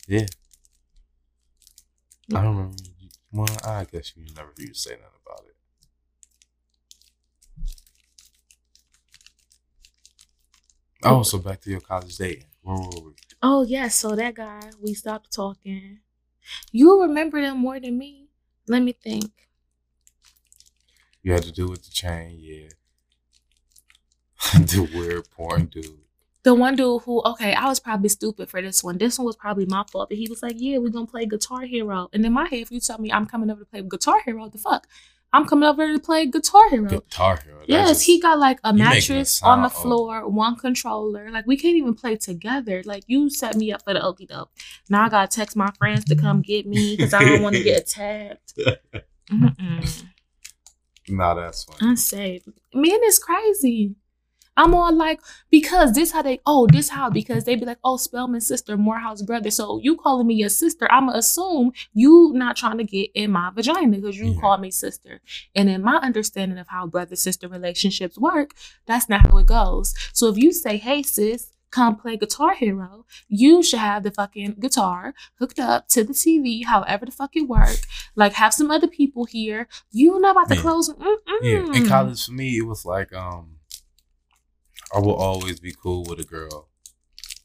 Yeah. I don't remember. Well, I guess you never hear you say nothing about it. Oh, so back to your college dating. Where were we?
Oh yes, so that guy, we stopped talking. You remember them more than me. Let me think.
You had to do with the chain, yeah. the weird porn dude.
The one dude who, okay, I was probably stupid for this one. This one was probably my fault. But he was like, "Yeah, we're gonna play Guitar Hero." And in my head, if you tell me I'm coming over to play Guitar Hero, the fuck? I'm coming over to play Guitar Hero.
Guitar Hero.
Yes,
just-
he got like a
You making it
mattress on the
sound old.
floor, one controller. Like we can't even play together. Like you set me up for the okey doke. Now I gotta text my friends to come get me because I don't want to get attacked. Mm-mm.
Nah, that's funny.
Unsafe. Man, it's crazy. I'm all like, because this how they, oh, this how, because they be like, oh, Spelman sister, Morehouse brother. So you calling me your sister, I'ma assume you not trying to get in my vagina because you
Yeah.
call me sister. And in my understanding of how brother-sister relationships work, that's not how it goes. So if you say, hey sis, come play Guitar Hero, you should have the fucking guitar hooked up to the TV, however the fuck it work. Like have some other people here. You know about the
Yeah.
clothes. Mm-mm.
Yeah, in college for me, it was like um, I will always be cool with a girl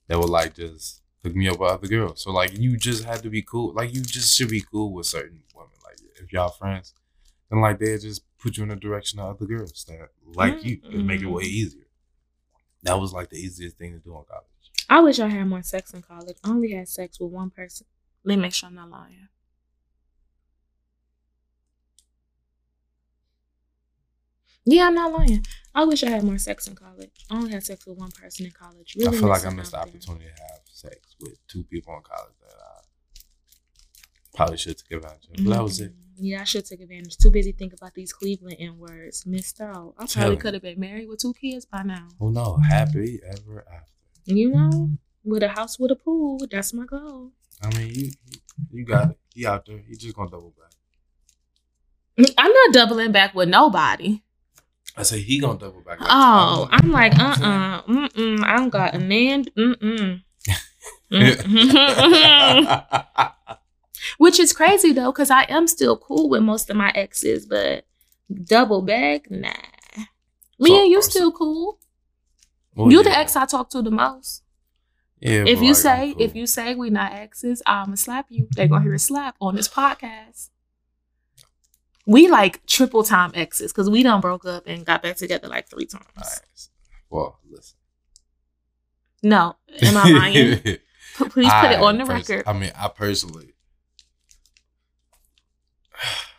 that would like just hook me up with other girls. So like, you just had to be cool. Like, you just should be cool with certain women. Like, if y'all friends, then like they just put you in the direction of other girls that like you and make it mm-hmm. way easier. That was like the easiest thing to do in college.
I wish I had more sex in college. I only had sex with one person. Let me make sure I'm not lying. Yeah, I'm not lying. I wish I had more sex in college. I only had sex with one person in college. Really
I feel like I missed the
out there.
opportunity to have sex with two people in college that I probably should take advantage of. But that was it.
Mm, Yeah, I should take advantage. Too busy thinking about these Cleveland N words. Missed out. I probably could have been married with two kids by now.
Oh no, happy ever after.
You know, with a house with a pool. That's my goal.
I mean, you you got it. He out there. He just gonna double back.
I'm not doubling back with nobody.
I say he gonna double back. Like,
Oh, I'm like, uh uh-uh, uh, mm mm. I don't got a man, mm mm.
what I'm saying?
Which is crazy though, because I am still cool with most of my exes, but double back, nah. Me
So-
and you still cool.
Well,
you
yeah.
the ex I talk to the most.
Yeah,
if you
like,
say
I'm
if you say we not exes, I'ma slap you. They gonna hear a slap on this podcast. We like triple time exes because we done broke up and got back together like three times.
Well, listen.
No, am I lying? P- Please put it on the
pers-
record.
I mean, I personally.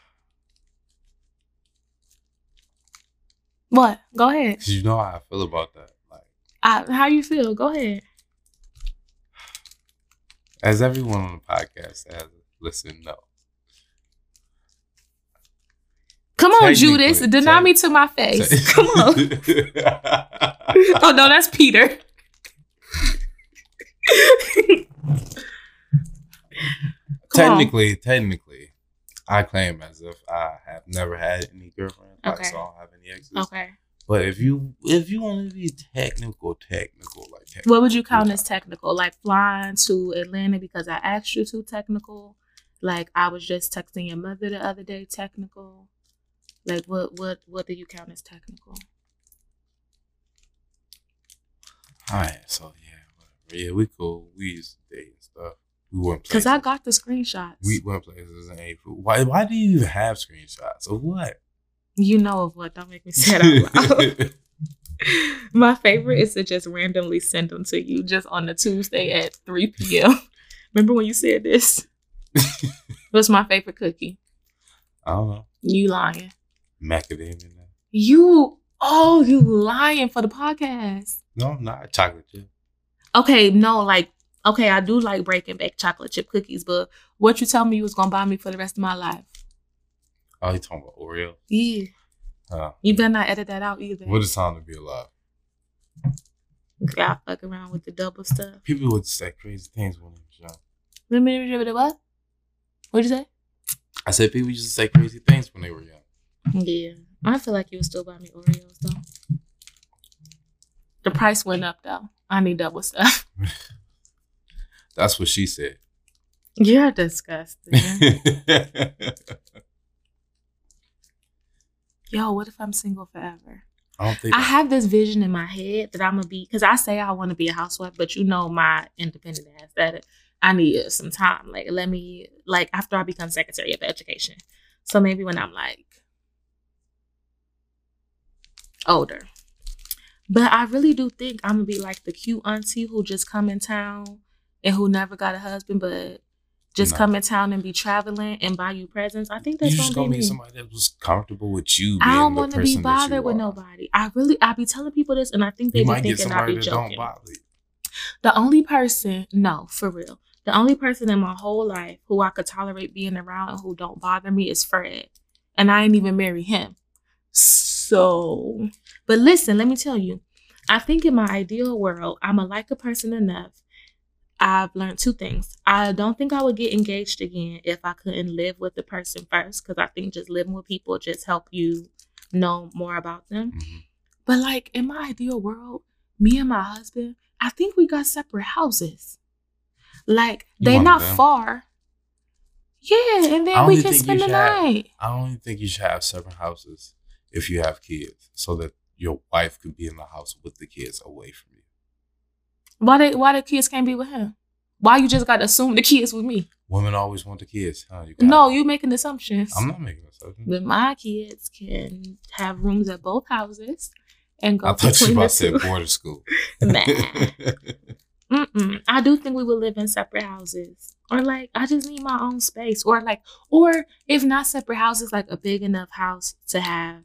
What? Go ahead.
you know how I feel about that. Like,
I, how you feel? Go ahead.
as everyone on the podcast has listened, no.
Come on, Judas. Deny me to my face. Come on. oh no, that's Peter. Come on.
technically, technically, I claim as if I have never had any girlfriends. Like,
Okay.
so I don't have any exes.
Okay.
But if you if you want to be technical, technical, like technical,
What would you count as technical? Like flying to Atlanta because I asked you to technical? Like I was just texting your mother the other day technical? Like what what what do you count as technical?
All right, so yeah, whatever. Yeah, we cool. We used to date and stuff. We went
Because. I got the screenshots.
we went places ate food. Why? Why do you even have screenshots of what?
you know of what? Don't make me say it out loud. My favorite is to just randomly send them to you just on a Tuesday at 3 p.m. Remember when you said this? What's my favorite cookie?
I don't know.
You lying.
Macadamia nut.
You, oh, you lying for the podcast.
No, I'm not chocolate chip.
Okay, no, like, okay, I do like breaking back chocolate chip cookies, but what you tell me you was gonna buy me for the rest of my life?
Oh, you talking about Oreo?
Yeah,
Uh,
you better not edit that out either.
what is time to be alive?
Got fuck around with the double stuff.
People would say crazy things when they was young.
What? What'd you say?
I said people used to say crazy things when they were young.
Yeah, I feel like you would still buy me Oreos though. The price went up though. I need double stuff.
That's what she said.
You're disgusting. Yo, what if I'm single forever?
I don't think
I have this vision in my head that I'm gonna be because I say I want to be a housewife, but you know my independent ass that I need some time. Like let me like after I become secretary of education. So maybe when I'm like older. But I really do think I'm gonna be like the cute auntie who just come in town and who never got a husband, but just
No.
come in town and be traveling and buy you presents. I think
you
that's
just
gonna
gonna
be
somebody that was comfortable with you. Being
I don't want to be
you
bothered with
are.
nobody. I really, I be telling people this, and I think they
You
be thinking I be joking. The only person, no, for real, the only person in my whole life who I could tolerate being around and who don't bother me is Fred, and I ain't even marry him. So, but listen, let me tell you, I think in my ideal world, I'm a like a person enough. I've learned two things. I don't think I would get engaged again if I couldn't live with the person first, because I think just living with people just help you know more about them.
Mhm.
But like in my ideal world, me and my husband, I think we got separate houses. Like
they're
not
them?
far. Yeah, and then we can spend the
have-
night.
I don't even think you should have separate houses if you have kids, so that your wife could be in the house with the kids away from you.
Why they why the kids can't be with him? Why you just gotta assume the kids with me?
Women always want the kids, huh? You
No, you making assumptions.
I'm not making assumptions.
But my kids can have rooms at both houses and go
I thought you about
two.
boarding school.
Nah. Mm-mm. I do think we would live in separate houses. Or like I just need my own space. Or like or if not separate houses, like a big enough house to have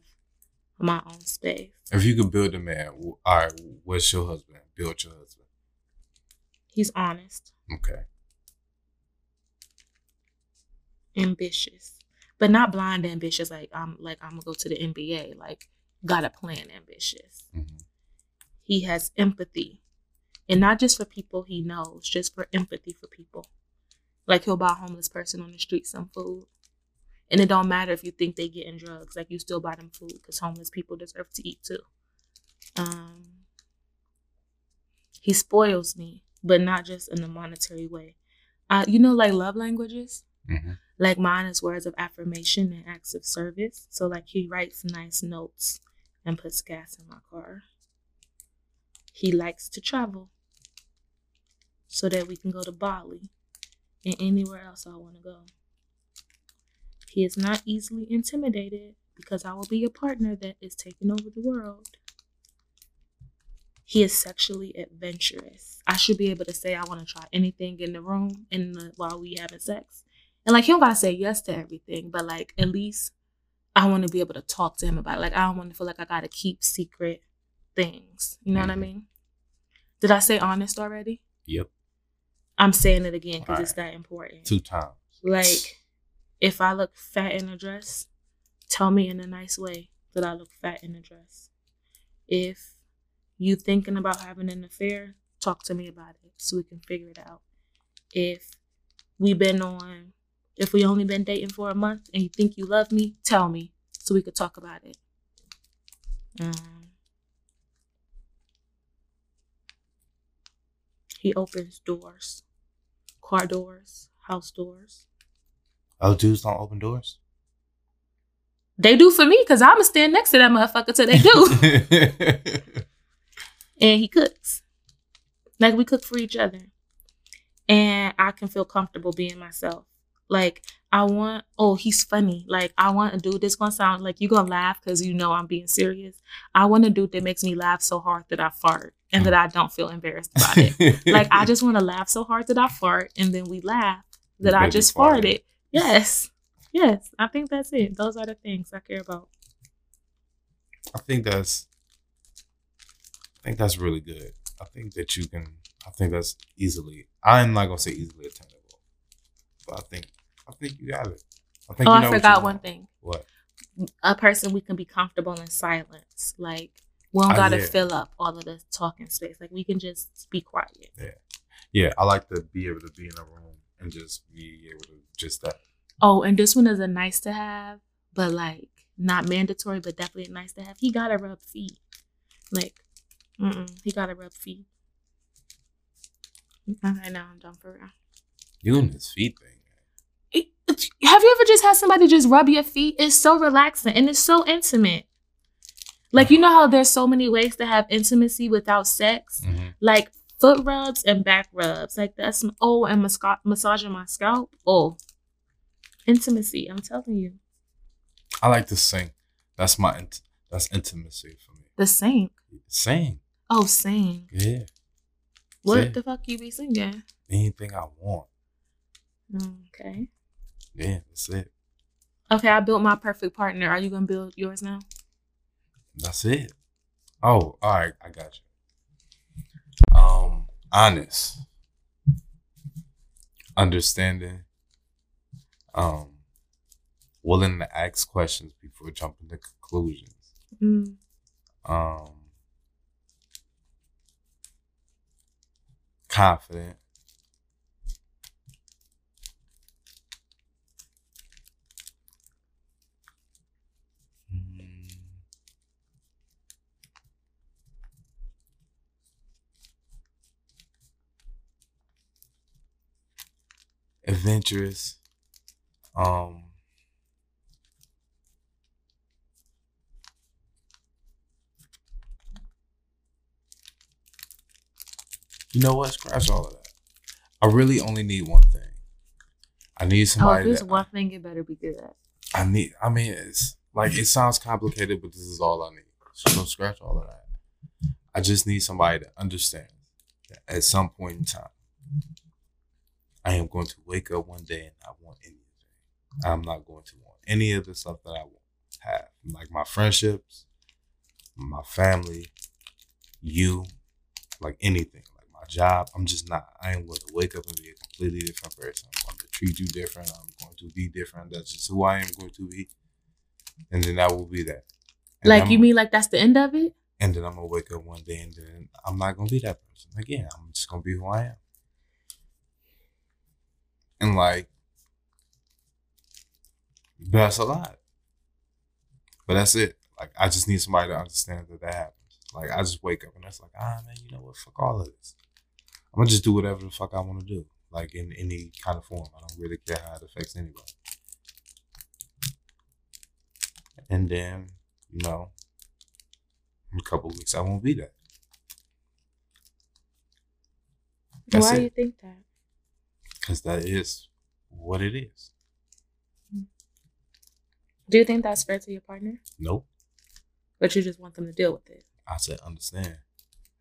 my own space.
if you could build a man, all right, what's your husband? Build your husband.
He's honest,
Okay.
ambitious. But not blind ambitious, like I'm like I'm gonna go to the NBA. Like got a plan ambitious.
hmm
he has empathy and not just for people he knows just for empathy for people like he'll buy a homeless person on the street some food and it don't matter if you think they getting drugs like you still buy them food because homeless people deserve to eat too um he spoils me but not just in a monetary way uh, you know like love languages
hmm
like mine is words of affirmation and acts of service. So like he writes nice notes and puts gas in my car. He likes to travel so that we can go to Bali and anywhere else I want to go. He is not easily intimidated because I will be a partner that is taking over the world. He is sexually adventurous. I should be able to say I want to try anything in the room in the, while we having sex. And like he don't gotta say yes to everything, but like at least I want to be able to talk to him about it. Like I don't want to feel like I gotta keep secret things. You know what I
Mhm.
mean? Did I say honest already?
Yep.
I'm saying it again because it's that important.
Two times.
Like if I look fat in a dress, tell me in a nice way that I look fat in a dress. If you thinking about having an affair, talk to me about it so we can figure it out. If we've been on if we only been dating for a month and you think you love me, tell me so we could talk about it. Um, he opens doors, car doors, house doors.
Oh, dudes don't open doors.
They do for me because I'ma stand next to that motherfucker till they do. and he cooks. Like we cook for each other. And I can feel comfortable being myself. Like I want oh, he's funny. Like I want a dude that's gonna sound like you gonna laugh because you know I'm being serious. I want a dude that makes me laugh so hard that I fart and that I don't feel embarrassed about it. like I just want to laugh so hard that I fart and then we laugh that I just
farted.
farted. Yes. Yes. I think that's it. Those are the things I care about.
I think that's I think that's really good. I think that you can I think that's easily I'm not gonna say easily attainable. But I think I think you got it. I think
Oh,
you
I
know you
forgot one thing.
What?
a person we can be comfortable in silence. Like we don't gotta
yeah.
fill up all of the talking space. Like we can just be quiet.
Yeah. Yeah, I like to be able to be in a room and just be able to just that.
Oh, and this one is a nice to have, but like not mandatory, but definitely a nice to have. He gotta rub feet. Like, mm he gotta rub feet. Okay, now I'm done for real.
You and this feet thing.
It- it- have you ever just had somebody just rub your feet? It's so relaxing and it's so intimate. Like you know how there's so many ways to have intimacy without sex.
Mm-hmm.
like foot rubs and back rubs. Like that's oh, and masca- massaging my scalp. Oh, intimacy. I'm telling you,
I like to sing. That's my int- that's intimacy for me.
the sink.
Sing.
Oh, sing.
Yeah.
What
Sing.
the fuck you be singing?
Anything I want.
Okay.
Yeah, that's it.
Okay, I built my perfect partner. Are you gonna build yours now?
That's it. Oh, all right, I got you. Um, honest, understanding, um, willing to ask questions before jumping to conclusions,
Mm.
Um, confident. Adventurous. Um, You know what? Scratch all of that. I really only need one thing. I need
Oh,
somebody.
it's
that,
one thing, it better be good.
I need. I mean, it's like it sounds complicated, but this is all I need. So scratch all of that. I just need somebody to understand that at some point in time, I am going to wake up one day and not want anything. I'm not going to want any of the stuff that I want have, like my friendships, my family, you, like anything, like my job. I'm just not. I am going to wake up and be a completely different person. I'm going to treat you different. I'm going to be different. That's just who I am going to be, and then that will be that. And
Like
I'm-
you mean like that's the end of it?
and then I'm gonna wake up one day and then I'm not gonna be that person again. I'm just gonna be who I am. And like that's a lot. But that's it. Like I just need somebody to understand that that happens. Like I just wake up and that's like, ah man, you know what? Fuck all of this. I'm gonna just do whatever the fuck I want to do. Like in any kind of form. I don't really care how it affects anybody. And then, you know, in a couple of weeks I won't be that. That's
Why
it.
do you think that?
Because that is what it is.
Do you think that's fair to your partner?
Nope.
But you just want them to deal with it.
I said understand.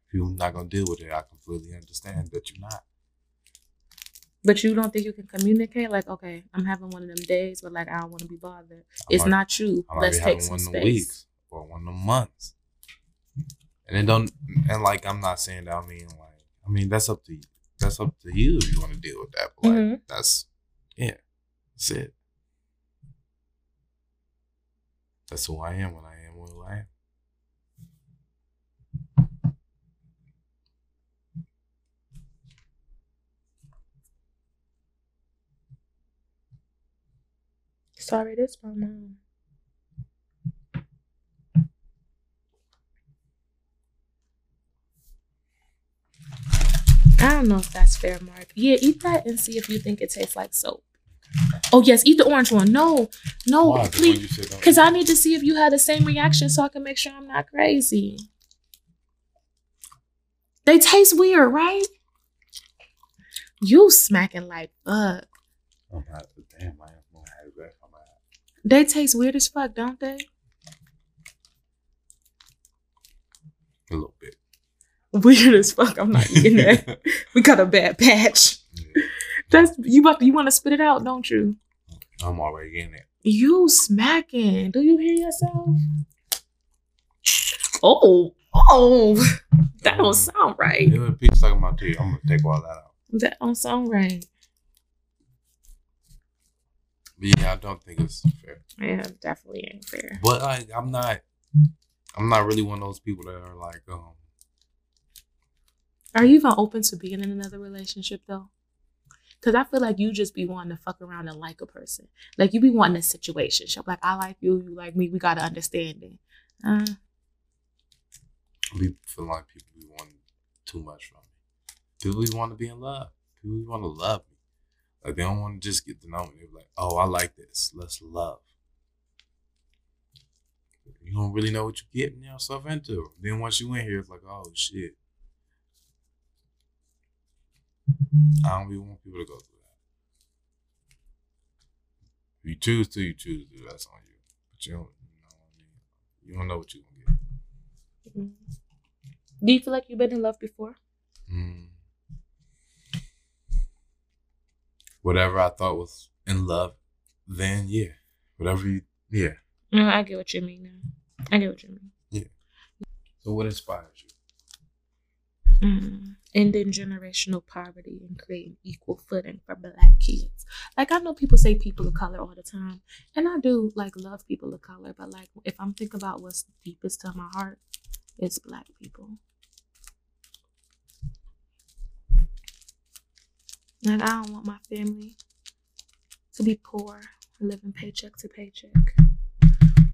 If you're not gonna deal with it, I completely understand that you're not.
But you don't think you can communicate? Like, okay, I'm having one of them days, but like I don't want to be bothered. It's
might-
not you.
I
Let's take some
one
space.
weeks or one of them months. And it don't and like I'm not saying that I mean like I mean that's up to you. That's up to you if you want to deal with that. But like
Mhm.
that's yeah. That's it. That's who I am when I am who I am.
Sorry, this my mom. I don't know if that's fair, Mark. Yeah, eat that and see if you think it tastes like soap. Oh yes, eat the orange one. No, no,
Why?
Please,
you said don't
because I need to see if you had the same reaction so I can make sure I'm not crazy. They taste weird, right? You smacking like fuck.
I'm not damn I have back on my
They taste weird as fuck, don't they?
a little bit.
Weird as fuck. I'm not eating that. we got a bad patch.
Yeah,
That's you about to, you want to spit it out, don't you?
I'm already getting it.
You smacking. Do you hear yourself? Oh, oh, that don't sound right.
When Pete's talking about tea, I'm gonna take all that out.
That don't sound right.
But yeah, I don't think it's fair.
Yeah, definitely ain't fair.
But like, I'm not, I'm not really one of those people that are like, um,
Are you even open to being in another relationship though? Cause I feel like you just be wanting to fuck around and like a person. Like you be wanting a situation. Like I like you, you like me. We gotta understand it. Uh,
we feel like people be wanting too much from me. People be want to be in love. People be want to love me. Like they don't want to just get to know me. They're like, oh, I like this. Let's love. You don't really know what you're getting yourself into. Then once you in here, it's like, oh shit. I don't really want people to go through that. If you choose to, you choose to. That's on you. But you don't, you know what I mean. You don't know what you're gonna get.
mm. Do you feel like you've been in love before?
Mm. Whatever I thought was in love, then yeah. Whatever you, yeah.
No, I get what you mean now. I get what you mean. Yeah.
So what inspires you?
Mm. Ending generational poverty and creating equal footing for black kids. Like I know people say people of color all the time, and I do like love people of color, but like if I'm thinking about what's deepest to my heart, it's black people. Like I don't want my family to be poor, living paycheck to paycheck.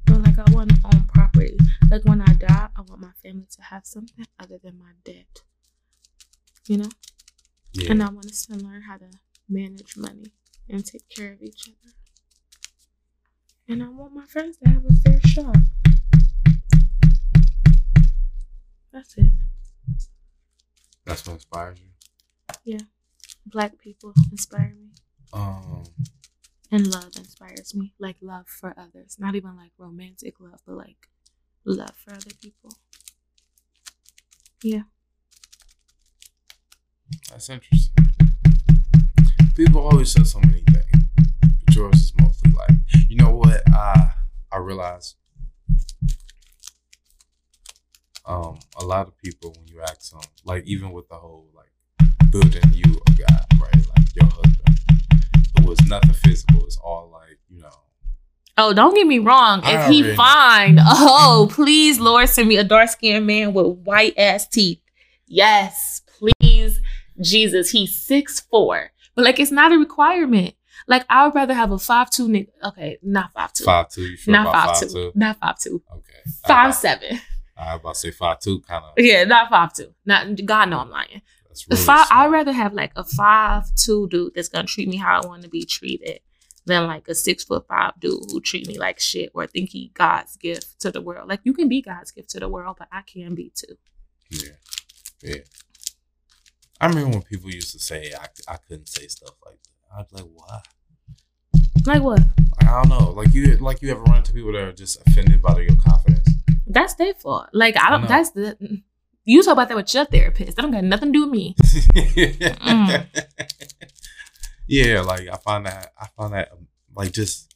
But like I want to own property. Like when I die, I want my family to have something other than my debt. You know?
Yeah.
And I want us to learn how to manage money and take care of each other. And I want my friends to have a fair shot. That's it.
That's what inspires you. Yeah.
Black people inspire me.
Um,
And love inspires me. Like love for others. Not even like romantic love, but like love for other people.
That's interesting. People always say so many things, but yours is mostly like, you know what? I I realize, um, a lot of people when you ask them, like even with the whole like building you a guy, right? Like your husband, it was nothing physical. It's all like you know.
Oh, don't get me wrong.
I
If he fine, oh please, Lord, send me a dark skinned man with white ass teeth. Yes, please, Jesus. He's six four, but like it's not a requirement. Like I would rather have a five two nigga. Okay, not five two,
Five two, you sure
not
about
five
five
two,
two?
not five two,
Okay.
five
I,
seven.
I was about to say five two, kind of.
Yeah, not five two. Not God, no, I'm lying.
That's really
five. I'd rather have like a five two dude that's gonna treat me how I want to be treated than like a six foot five dude who treat me like shit or think he God's gift to the world. Like you can be God's gift to the world, but I can be too.
Yeah. Yeah. I remember when people used to say I, I couldn't say stuff like that. I'd be like, why?
Like what?
Like, I don't know. Like you like you ever run into people that are just offended by your confidence?
That's their fault. Like I
I
don't.
know.
that's the. You talk about that with your therapist. That don't got nothing to do with me. Mm.
Yeah, like I find that I find that um, like just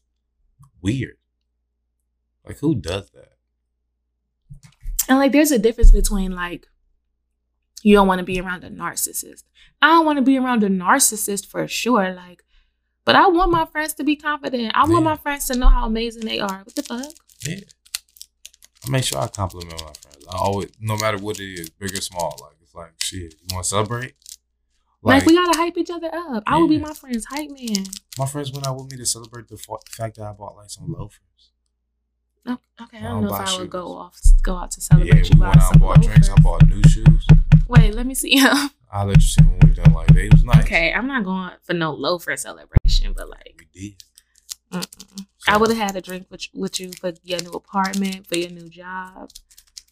weird. Like who does that?
And like, there's a difference between like, you don't want to be around a narcissist. I don't want to be around a narcissist for sure. Like, but I want my friends to be confident. I want
Yeah.
my friends to know how amazing they are. What the fuck?
Yeah. I make sure I compliment my friends. I always, no matter what it is, big or small. Like it's like shit. You want to celebrate?
Like, we gotta hype each other up. I would be my friend's hype man.
my friends went out with me to celebrate the fact that I bought like some loafers.
Oh, okay, I
I
don't
don't
know if I would go off, go out to celebrate
yeah,
you.
we went out and bought drinks. I bought new shoes.
Wait, let me see. Him.
I'll let you see when we done. Like they was nice.
okay, I'm not going for no loafer celebration, but like,
We did.
mm-mm. I would have had a drink with with you for your new apartment, for your new job,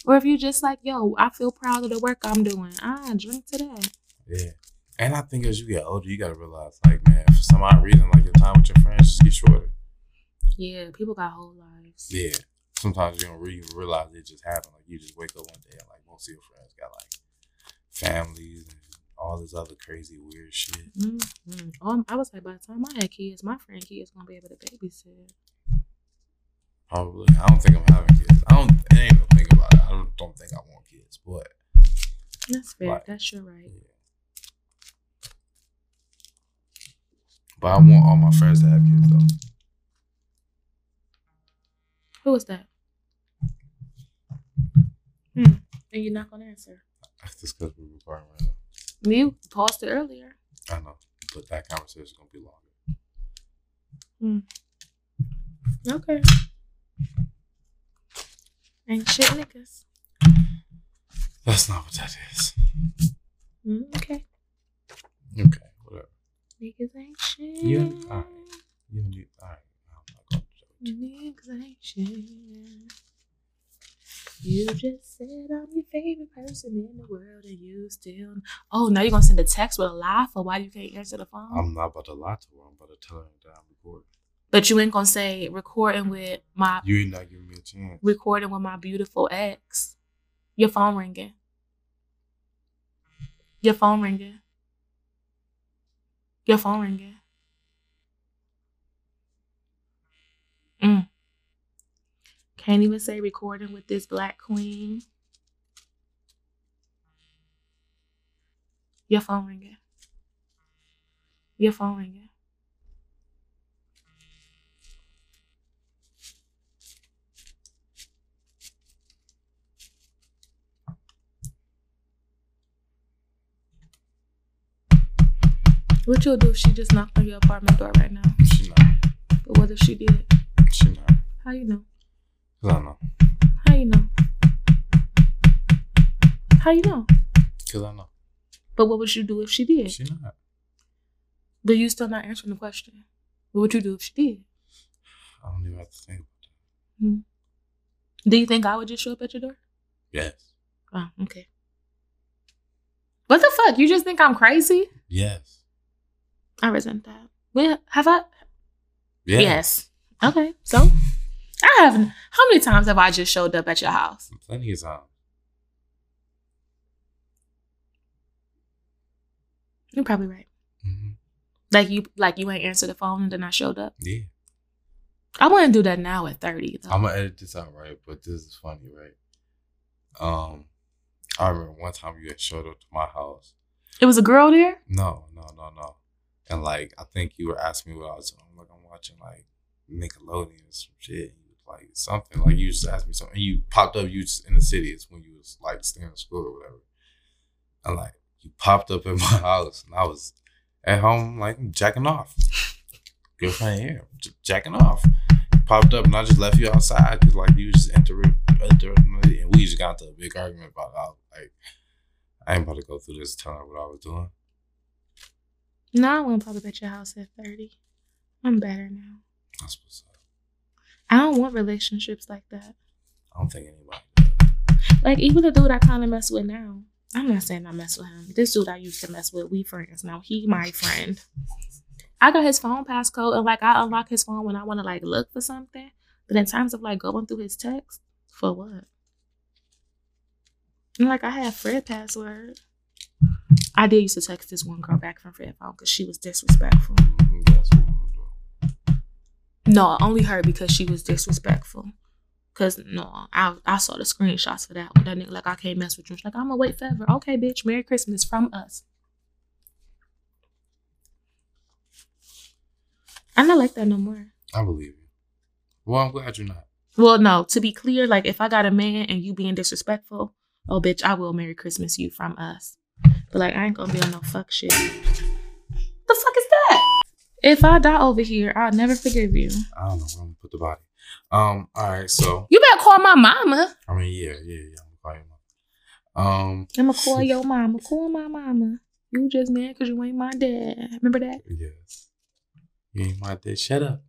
or if you just like, yo, I feel proud of the work I'm doing. Ah, drink to that.
Yeah. And I think as you get older, you gotta realize, like, man, for some odd reason, like your time with your friends just get shorter.
Yeah, people got whole lives.
Yeah. Sometimes you don't really realize it just happened. Like you just wake up one day and like most of your friends got like families and all this other crazy weird shit.
Mm-hmm. Um, I was like, by the time I had kids, my friend kids gonna be able to babysit.
Probably. I don't think I'm having kids. I don't. It ain't no thing about it. I don't, don't think I want kids, but
That's fair.
Right.
That's your right.
yeah. But I want all my friends to have kids though.
Who was that? Hmm. And you're not gonna answer.
That's just because we're recording right now.
You paused it earlier.
I know, but that conversation is gonna be longer.
Okay. Ain't shit niggas.
That's not what that is.
Mm, okay.
Okay, whatever.
Niggas ain't shit.
Yeah, alright. You need. All right, I'm not gonna judge.
Niggas ain't shit. You just said I'm your favorite person in the world, and you still. Oh, now you're gonna send a text with a lie for why you can't answer the phone.
I'm not about to lie to her. I'm about to tell her that I'm recording.
but you ain't gonna say recording with my
You ain't not giving me a chance.
recording with my beautiful ex. Your phone ringing. Your phone ringing. Your phone ringing. Mm. Can't even say recording with this black queen. Your phone ringing. Your phone ringing. What you'll do if she just knocked on your apartment door right now?
She not.
But what if she did?
She not.
How you know?
Cause I know.
How you know? How you know?
Cause I know.
But what would you do if she did?
She not.
But you still not answering the question. What would you do if she did?
I don't even have to think about that. Hmm.
Do you think I would just show up at your door?
Yes.
Oh, okay. What the fuck? You just think I'm crazy?
Yes.
I resent that. Well, have I?
Yes.
Yes. Okay. So I haven't. How many times have I just showed up at your house?
Plenty of times.
You're probably right.
hmm
Like you, like you ain't answered the phone and then I showed up.
Yeah.
I wouldn't do that now at thirty. Though.
I'm gonna edit this out, right? But this is funny, right? Um, I remember one time you had showed up to my house.
it was a girl there.
No, no, no, no. And like, I think you were asking me what I was doing. I'm like, I'm watching like Nickelodeon or some shit. Like something like you just asked me something. And you popped up. You in the city. It's when you was like staying in school or whatever. And like, you popped up in my house, and I was at home like jacking off. Girlfriend here, j- jacking off. Popped up, and I just left you outside because like you just entered, entered, and we just got into a big argument about how like I ain't about to go through this telling her what I was doing.
No, I won't pop up at your house at thirty. I'm better now.
That's what's up.
I don't want relationships like that.
I don't think anybody. does.
Like even the dude I kind of mess with now. I'm not saying I mess with him. This dude I used to mess with, we friends now. He my friend. I got his phone passcode and like I unlock his phone when I want to like look for something. But in terms of like going through his text, for what? And like I had Fred password. I did used to text this one girl back from Fred phone because she was disrespectful.
Mm,
No, only her because she was disrespectful. Cause no, I I saw the screenshots for that one. That nigga like I can't mess with you. She's like I'm gonna wait forever. Okay, bitch. Merry Christmas from us. I'm not like that no more.
I believe you. Well, I'm glad you're not.
Well, no. To be clear, like if I got a man and you being disrespectful, oh bitch, I will Merry Christmas you from us. But like I ain't gonna be on no fuck shit. The fuck is that? If I die over here, I'll never forgive you.
I don't know where I'm gonna put the body. Um. All right. So
You better call my mama.
I mean, yeah, yeah, yeah. I'm gonna call you mom. Um.
I'ma call your mama. Call my mama. You just mad because you ain't my dad. Remember that?
Yes. You ain't my dad. Shut up.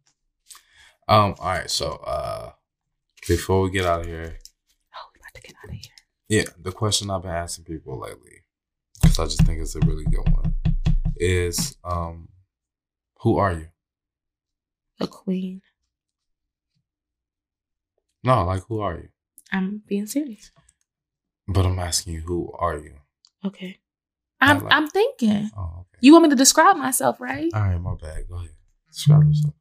Um. All right. So, uh, before we get out of here,
Oh, we about to get out of here.
yeah, the question I've been asking people lately, because I just think it's a really good one, is um, who are you?
A queen.
No, like who are you?
I'm being serious.
But I'm asking you, who are you?
Okay. I'm
like-
I'm thinking.
Oh, okay.
You want me to describe myself, right?
All right, my bad. Go ahead. Describe yourself.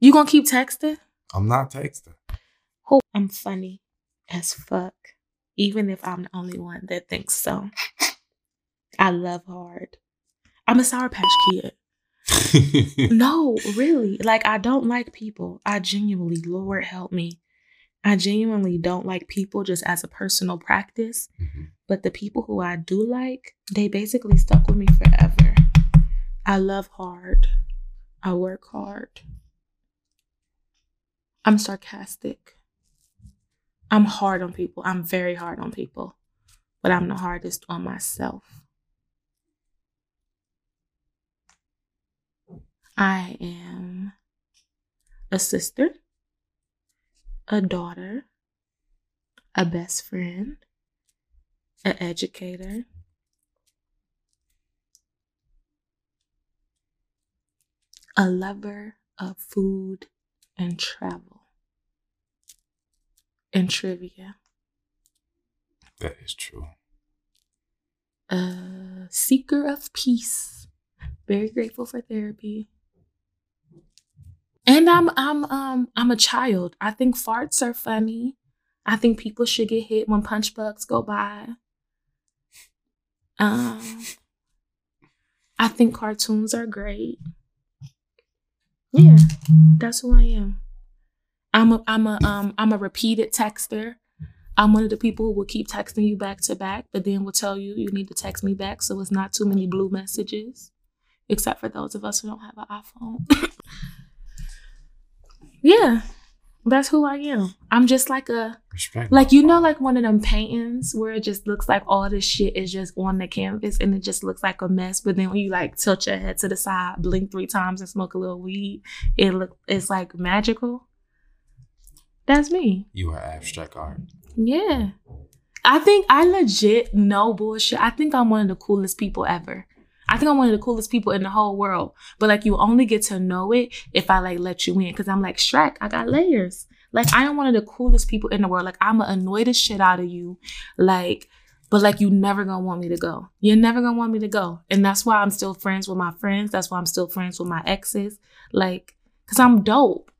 You gonna keep texting?
I'm not texting.
Who? I'm funny as fuck. Even if I'm the only one that thinks so. I love hard. I'm a Sour Patch Kid. No, really. Like, I don't like people. I genuinely, Lord help me. I genuinely don't like people just as a personal practice.
Mhm.
But the people who I do like, they basically stuck with me forever. I love hard. I work hard. I'm sarcastic. I'm hard on people. I'm very hard on people. But I'm the hardest on myself. I am a sister, a daughter, a best friend, an educator, a lover of food and travel, and trivia,
That is true.
a seeker of peace. Very grateful for therapy. And I'm I'm um I'm a child. I think farts are funny. I think people should get hit when punch bugs go by. Um I think cartoons are great. Yeah, that's who I am. I'm a I'm a um I'm a repeated texter. I'm one of the people who will keep texting you back to back, but then will tell you you need to text me back so it's not too many blue messages. Except for those of us who don't have an iPhone. yeah. That's who I am. I'm just like a
Respect.
like you know like one of them paintings where it just looks like all this shit is just on the canvas and it just looks like a mess. But then when you like tilt your head to the side, blink three times and smoke a little weed, it look it's like magical. That's me.
you are abstract art.
Yeah. I think I legit no bullshit. I think I'm one of the coolest people ever. I think I'm one of the coolest people in the whole world. But like you only get to know it if I like let you in. Cause I'm like Shrek, I got layers. Like I am one of the coolest people in the world. Like I'ma annoy the shit out of you. Like, but like you never gonna want me to go. You're never gonna want me to go. And that's why I'm still friends with my friends. That's why I'm still friends with my exes. Like, cause I'm dope.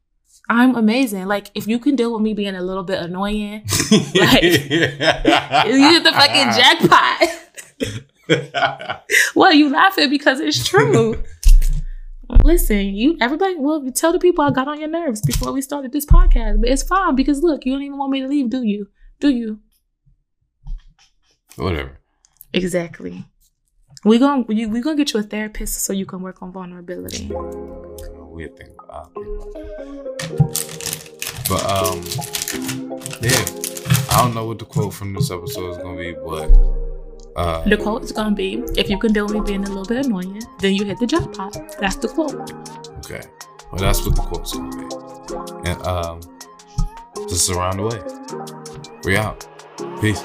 I'm amazing. Like if you can deal with me being a little bit annoying, Like, you hit the fucking jackpot. well, you laughing because it's true. Listen, you everybody. Well, tell the people I got on your nerves before we started this podcast, but it's fine because look, you don't even want me to leave, do you? Do you?
Whatever.
Exactly. We gonna we, we gonna get you a therapist so you can work on vulnerability.
Weird thing. But um, yeah. I don't know what the quote from this episode is gonna be, but
The quote is gonna be, "If you can deal with me being a little bit annoying, then you hit the jackpot." That's the quote.
okay. Well, that's what the quote's gonna be. And um, just around the way. We out. Peace.